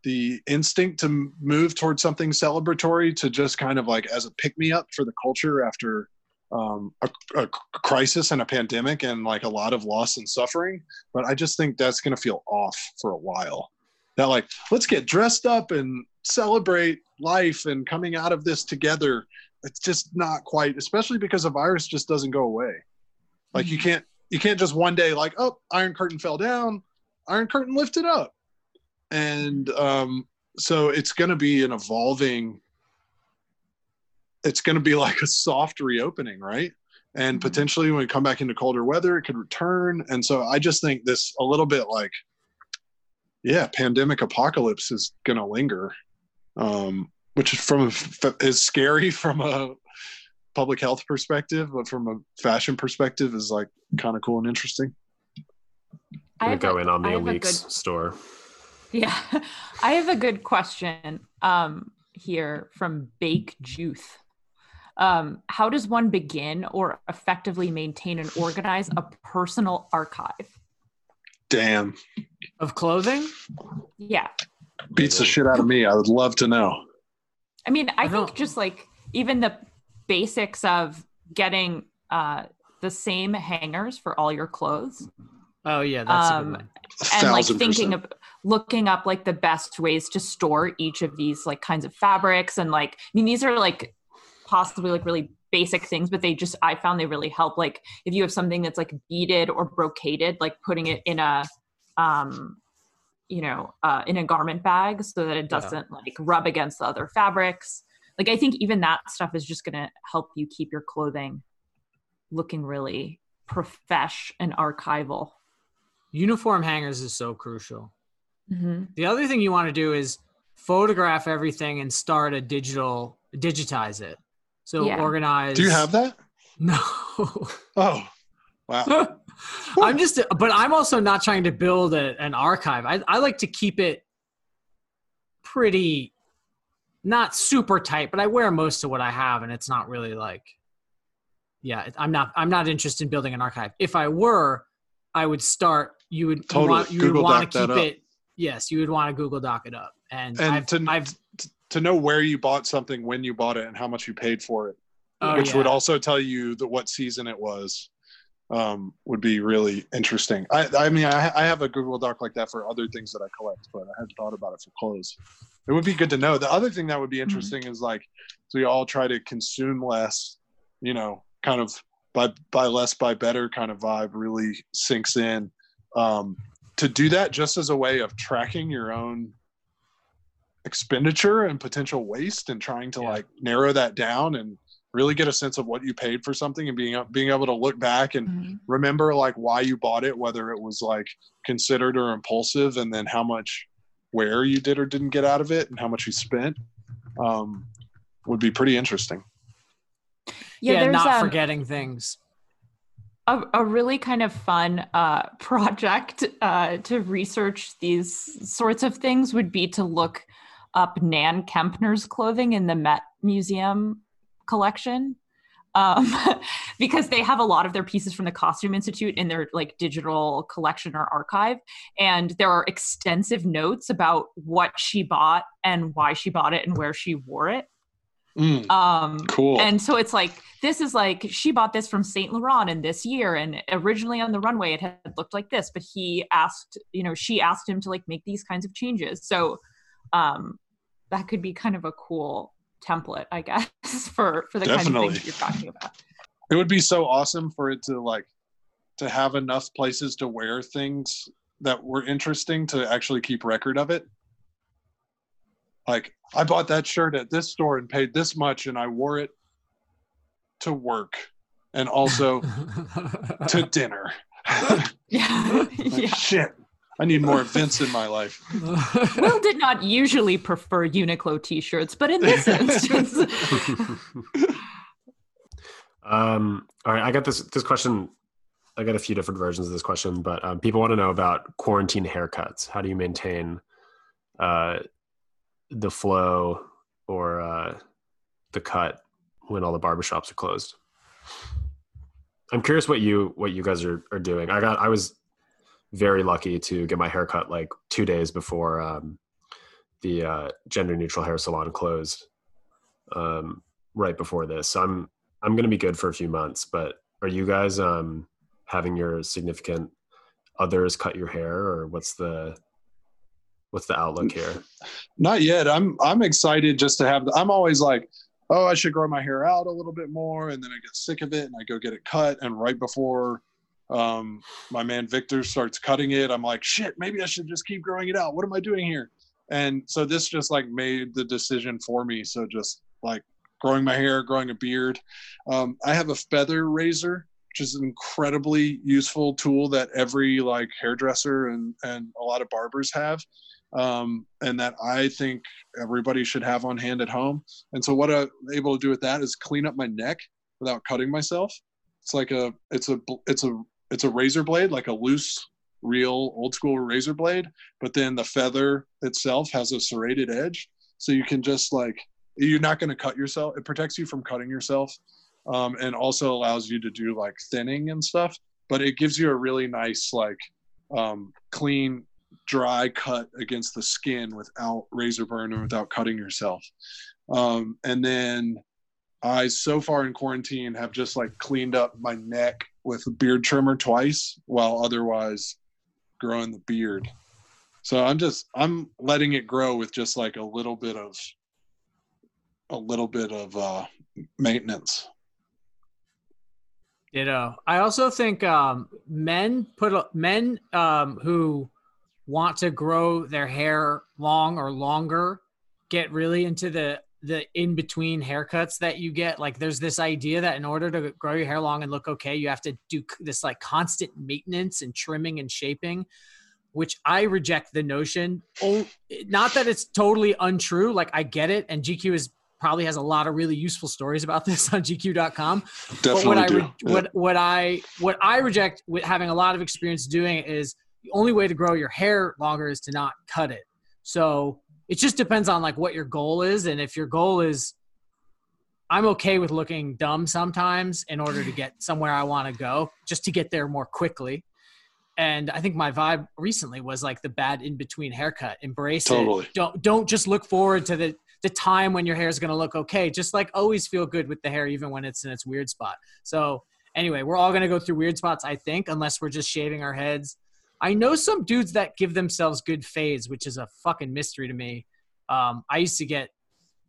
the instinct to move towards something celebratory to just kind of like as a pick me up for the culture after um, a, a crisis and a pandemic and like a lot of loss and suffering. But I just think that's going to feel off for a while. That like, let's get dressed up and celebrate life and coming out of this together. It's just not quite, especially because the virus just doesn't go away. Like you can't, you can't just one day like, oh, Iron Curtain fell down, Iron Curtain lifted up and um, so it's going to be an evolving it's going to be like a soft reopening right and Mhm. potentially when we come back into colder weather it could return and so i just think this a little bit like yeah pandemic apocalypse is going to linger um, which is from is scary from a public health perspective but from a fashion perspective is like kind of cool and interesting I gonna go a- in on the I Aleeks good- store. Yeah, I have a good question um, here from Bake Juice. Um, how does one begin or effectively maintain and organize a personal archive? damn of clothing. Yeah, beats the shit out of me i would love to know I mean, I, I think don't- just like even the basics of getting uh, the same hangers for all your clothes Oh yeah, that's a Um, good one. A and like thinking percent. of looking up like the best ways to store each of these like kinds of fabrics and like i mean these are like possibly like really basic things but they just i found they really help like if you have something that's like beaded or brocaded like putting it in a um you know, uh, in a garment bag so that it doesn't like rub against the other fabrics. Like I think even that stuff is just going to help you keep your clothing looking really profesh and archival. Uniform hangers is so crucial. Mm-hmm. The other thing you want to do is photograph everything and start a digital digitize it. So Yeah. organize. Do you have that? No. Oh, wow. I'm just, but I'm also not trying to build a, an archive. I, I like to keep it pretty, not super tight, but I wear most of what I have, and it's not really like, yeah, I'm not, I'm not interested in building an archive. If I were, I would start. You would, Totally. you, want, you would want to keep it. Yes, you would want to Google Doc it up, and, And I've, to- I've, to know where you bought something, when you bought it, and how much you paid for it, oh, which yeah. would also tell you that what season it was, um, would be really interesting. I, I mean, I, I have a Google Doc like that for other things that I collect, but I hadn't thought about it for clothes. It would be good to know. The other thing that would be interesting is like, so we all try to consume less, you know, kind of by by less by better kind of vibe really sinks in. Um, to do that just as a way of tracking your own expenditure and potential waste and trying to Yeah. like narrow that down and really get a sense of what you paid for something and being being able to look back and Mm-hmm. remember like why you bought it whether it was like considered or impulsive and then how much where you did or didn't get out of it and how much you spent um, would be pretty interesting yeah, there's not um, forgetting things. a, a really kind of fun uh, project uh, to research these sorts of things would be to look up Nan Kempner's clothing in the Met Museum collection. Um, because they have a lot of their pieces from the Costume Institute in their like digital collection or archive, and there are extensive notes about what she bought and why she bought it and where she wore it. Mm, Um, cool and so it's like this is like she bought this from Saint Laurent in this year, and originally on the runway it had looked like this, but he asked, you know, she asked him to like make these kinds of changes. So um, that could be kind of a cool template, I guess, for for the kind of Definitely. things you're talking about. it would be so awesome for it to like to have enough places to wear things that were interesting to actually keep record of it like i bought that shirt at this store and paid this much and i wore it to work and also to dinner yeah. Like, yeah. shit i need more events in my life Will did not usually prefer Uniqlo t-shirts, but in this instance, um, all right, I got this this question. I got a few different versions of this question, but um, people want to know about quarantine haircuts. How do you maintain uh, the flow or uh, the cut when all the barbershops are closed? I'm curious what you what you guys are, are doing. I got I was very lucky to get my hair cut like two days before um, the uh, gender neutral hair salon closed. Um, right before this, so I'm I'm gonna be good for a few months. But are you guys um, having your significant others cut your hair, or what's the what's the outlook here? Not yet. I'm I'm excited just to have. I'm always like, oh, I should grow my hair out a little bit more, and then I get sick of it, and I go get it cut. And right before um, my man Victor starts cutting it, I'm like, shit, maybe I should just keep growing it out. What am I doing here? And so this just like made the decision for me. So just like growing my hair, growing a beard. Um, I have a feather razor, which is an incredibly useful tool that every like hairdresser and and a lot of barbers have um, and that I think everybody should have on hand at home. And so what I'm able to do with that is clean up my neck without cutting myself. It's like a it's a it's a it's a razor blade, like a loose, real old school razor blade, but then the feather itself has a serrated edge, so you can just like you're not going to cut yourself. It protects you from cutting yourself, um, and also allows you to do like thinning and stuff. But it gives you a really nice like um, clean dry cut against the skin without razor burn or without cutting yourself. Um, and then I, so far in quarantine, have just like cleaned up my neck with a beard trimmer twice while otherwise growing the beard. So I'm just, I'm letting it grow with just like a little bit of, a little bit of uh, maintenance. You know, I also think um, men put a- men um, who want to grow their hair long or longer get really into the the in between haircuts that you get like there's this idea that in order to grow your hair long and look okay you have to do this like constant maintenance and trimming and shaping which i reject the notion. Oh not that it's totally untrue like i get it and gq is probably has a lot of really useful stories about this on gq.com Definitely but what I re- what what I what I reject with having a lot of experience doing it is the only way to grow your hair longer is to not cut it. So it just depends on like what your goal is, and if your goal is, I'm okay with looking dumb sometimes in order to get somewhere I want to go, just to get there more quickly. And I think my vibe recently was like the bad in between haircut. Embrace Totally. it. Don't don't just look forward to the the time when your hair is going to look okay. Just like always feel good with the hair, even when it's in its weird spot. So anyway, we're all going to go through weird spots, I think, unless we're just shaving our heads. I know some dudes that give themselves good fades, which is a fucking mystery to me. Um, I used to get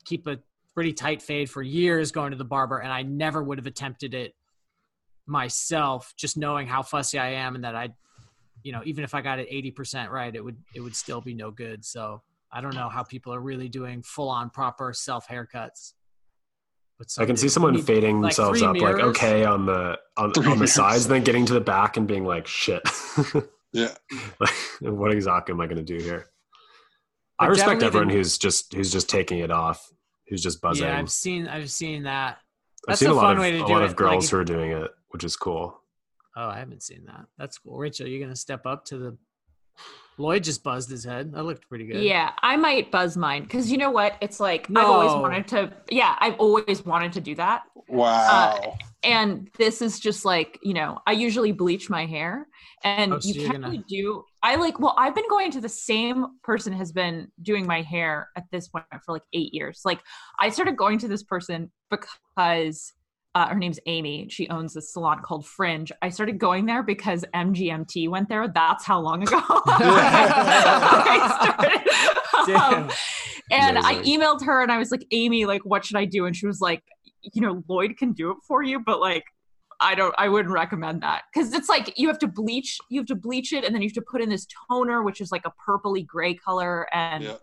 keep a pretty tight fade for years going to the barber, and I never would have attempted it myself, just knowing how fussy I am and that I, you know, even if I got it eighty percent right, it would it would still be no good. So I don't know how people are really doing full on proper self haircuts. I can see someone Need- fading like themselves three up like okay on the on, on the mirrors. sides, then getting to the back and being like shit. Yeah. like, what exactly am I going to do here? I But respect everyone the- who's just who's just taking it off, who's just buzzing. Yeah, I've, I've seen I've seen that. that's seen a a lot fun of way to a do lot it, of girls like- who are doing it, which is cool. Oh, I haven't seen that. That's cool. Rachel, you're gonna step up to the. Lloyd just buzzed his head. That looked pretty good. Yeah, I might buzz mine because you know what? It's like I've always oh. wanted to. Yeah, I've always wanted to do that. Wow. Uh, and this is just like you know i usually bleach my hair and Oh, so you can't gonna- really do i like well i've been going to the same person has been doing my hair at this point for like eight years like i started going to this person because uh, her name's amy she owns this salon called fringe i started going there because MGMT went there that's how long ago I started. Damn. Um, and I emailed her and I was like, Amy, like, what should I do? And she was like, you know, Lloyd can do it for you, but like, I don't, I wouldn't recommend that because it's like you have to bleach, you have to bleach it, and then you have to put in this toner, which is like a purpley gray color, and Yeah.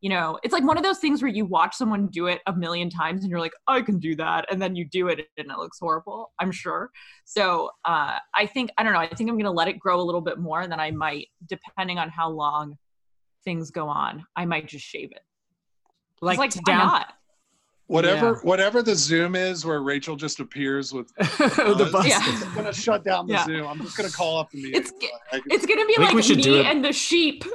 You know, it's like one of those things where you watch someone do it a million times, and you're like, I can do that, and then you do it, and it looks horrible. I'm sure. So uh, I think I don't know. I think I'm gonna let it grow a little bit more, and then I might, depending on how long things go on, I might just shave it. like, Like, to down not? Whatever Yeah. whatever the Zoom is where Rachel just appears with the buzz, buzz. Yeah. I'm gonna shut down the Yeah. Zoom. I'm just gonna call up the meeting. It's- Like, It's gonna be I think like we should me do it- and the sheep.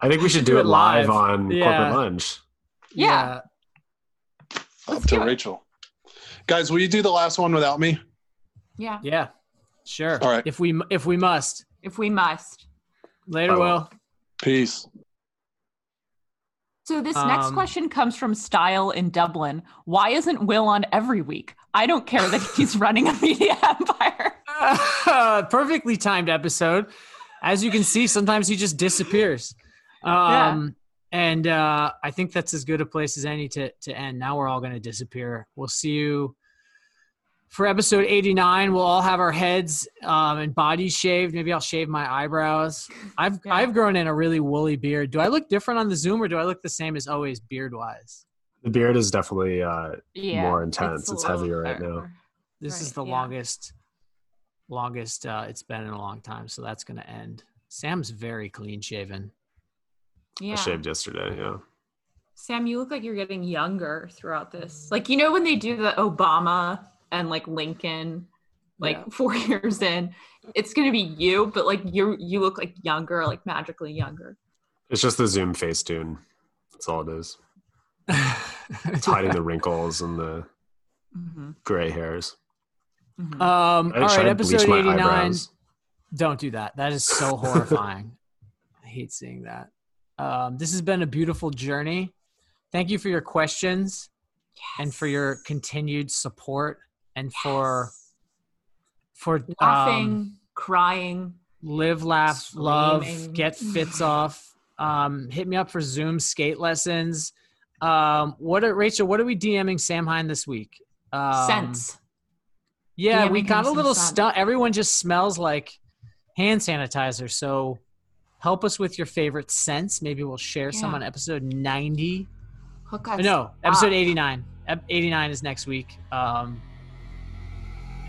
I think we should do do it it live live. on Yeah. corporate lunch. Yeah. up Let's to. Rachel. Guys, will you do the last one without me? yeah, Yeah. Sure. All right. If we if we must. if we must. Later, will. Will. Peace. So this next Um, question comes from Style in Dublin. Why isn't Will on every week? I don't care that he's running a media empire. perfectly timed episode. As you can see, sometimes he just disappears. Um, And uh, I think that's as good a place as any to, to end. Now we're all going to disappear. We'll see you for episode 89. We'll all have our heads um, and bodies shaved. Maybe I'll shave my eyebrows. I've Yeah. I've grown in a really woolly beard. Do I look different on the Zoom or do I look the same as always beard wise? The beard is definitely uh, Yeah, more intense. a It's, little heavier right now. darker. This is the yeah. longest longest uh, it's been in a long time, so that's going to end. Sam's very clean shaven. Yeah. I shaved yesterday. Yeah. Sam, you look like you're getting younger throughout this. Like you know when they do the Obama and like Lincoln, like Yeah. four years in, it's gonna be you, but like you you look like younger, like magically younger. It's just the Zoom Facetune. That's all it is. It's hiding the wrinkles and the Mm-hmm. gray hairs. Um, I- all should right, I episode 89. eyebrows? Don't do that. That is so horrifying. I hate seeing that. Um, this has been a beautiful journey. Thank you for your questions and for your continued support and for for laughing, um, crying. live, laugh, love, get fits off. Um, hit me up for Zoom skate lessons. Um, what are Rachel? What are we DMing Sam Hine this week? Um, Sense. Yeah, we got a little stuff. Everyone just smells like hand sanitizer. So help us with your favorite scents. Maybe we'll share some on episode 90. Hook us No, episode up. eighty nine. Eighty nine is next week. Um,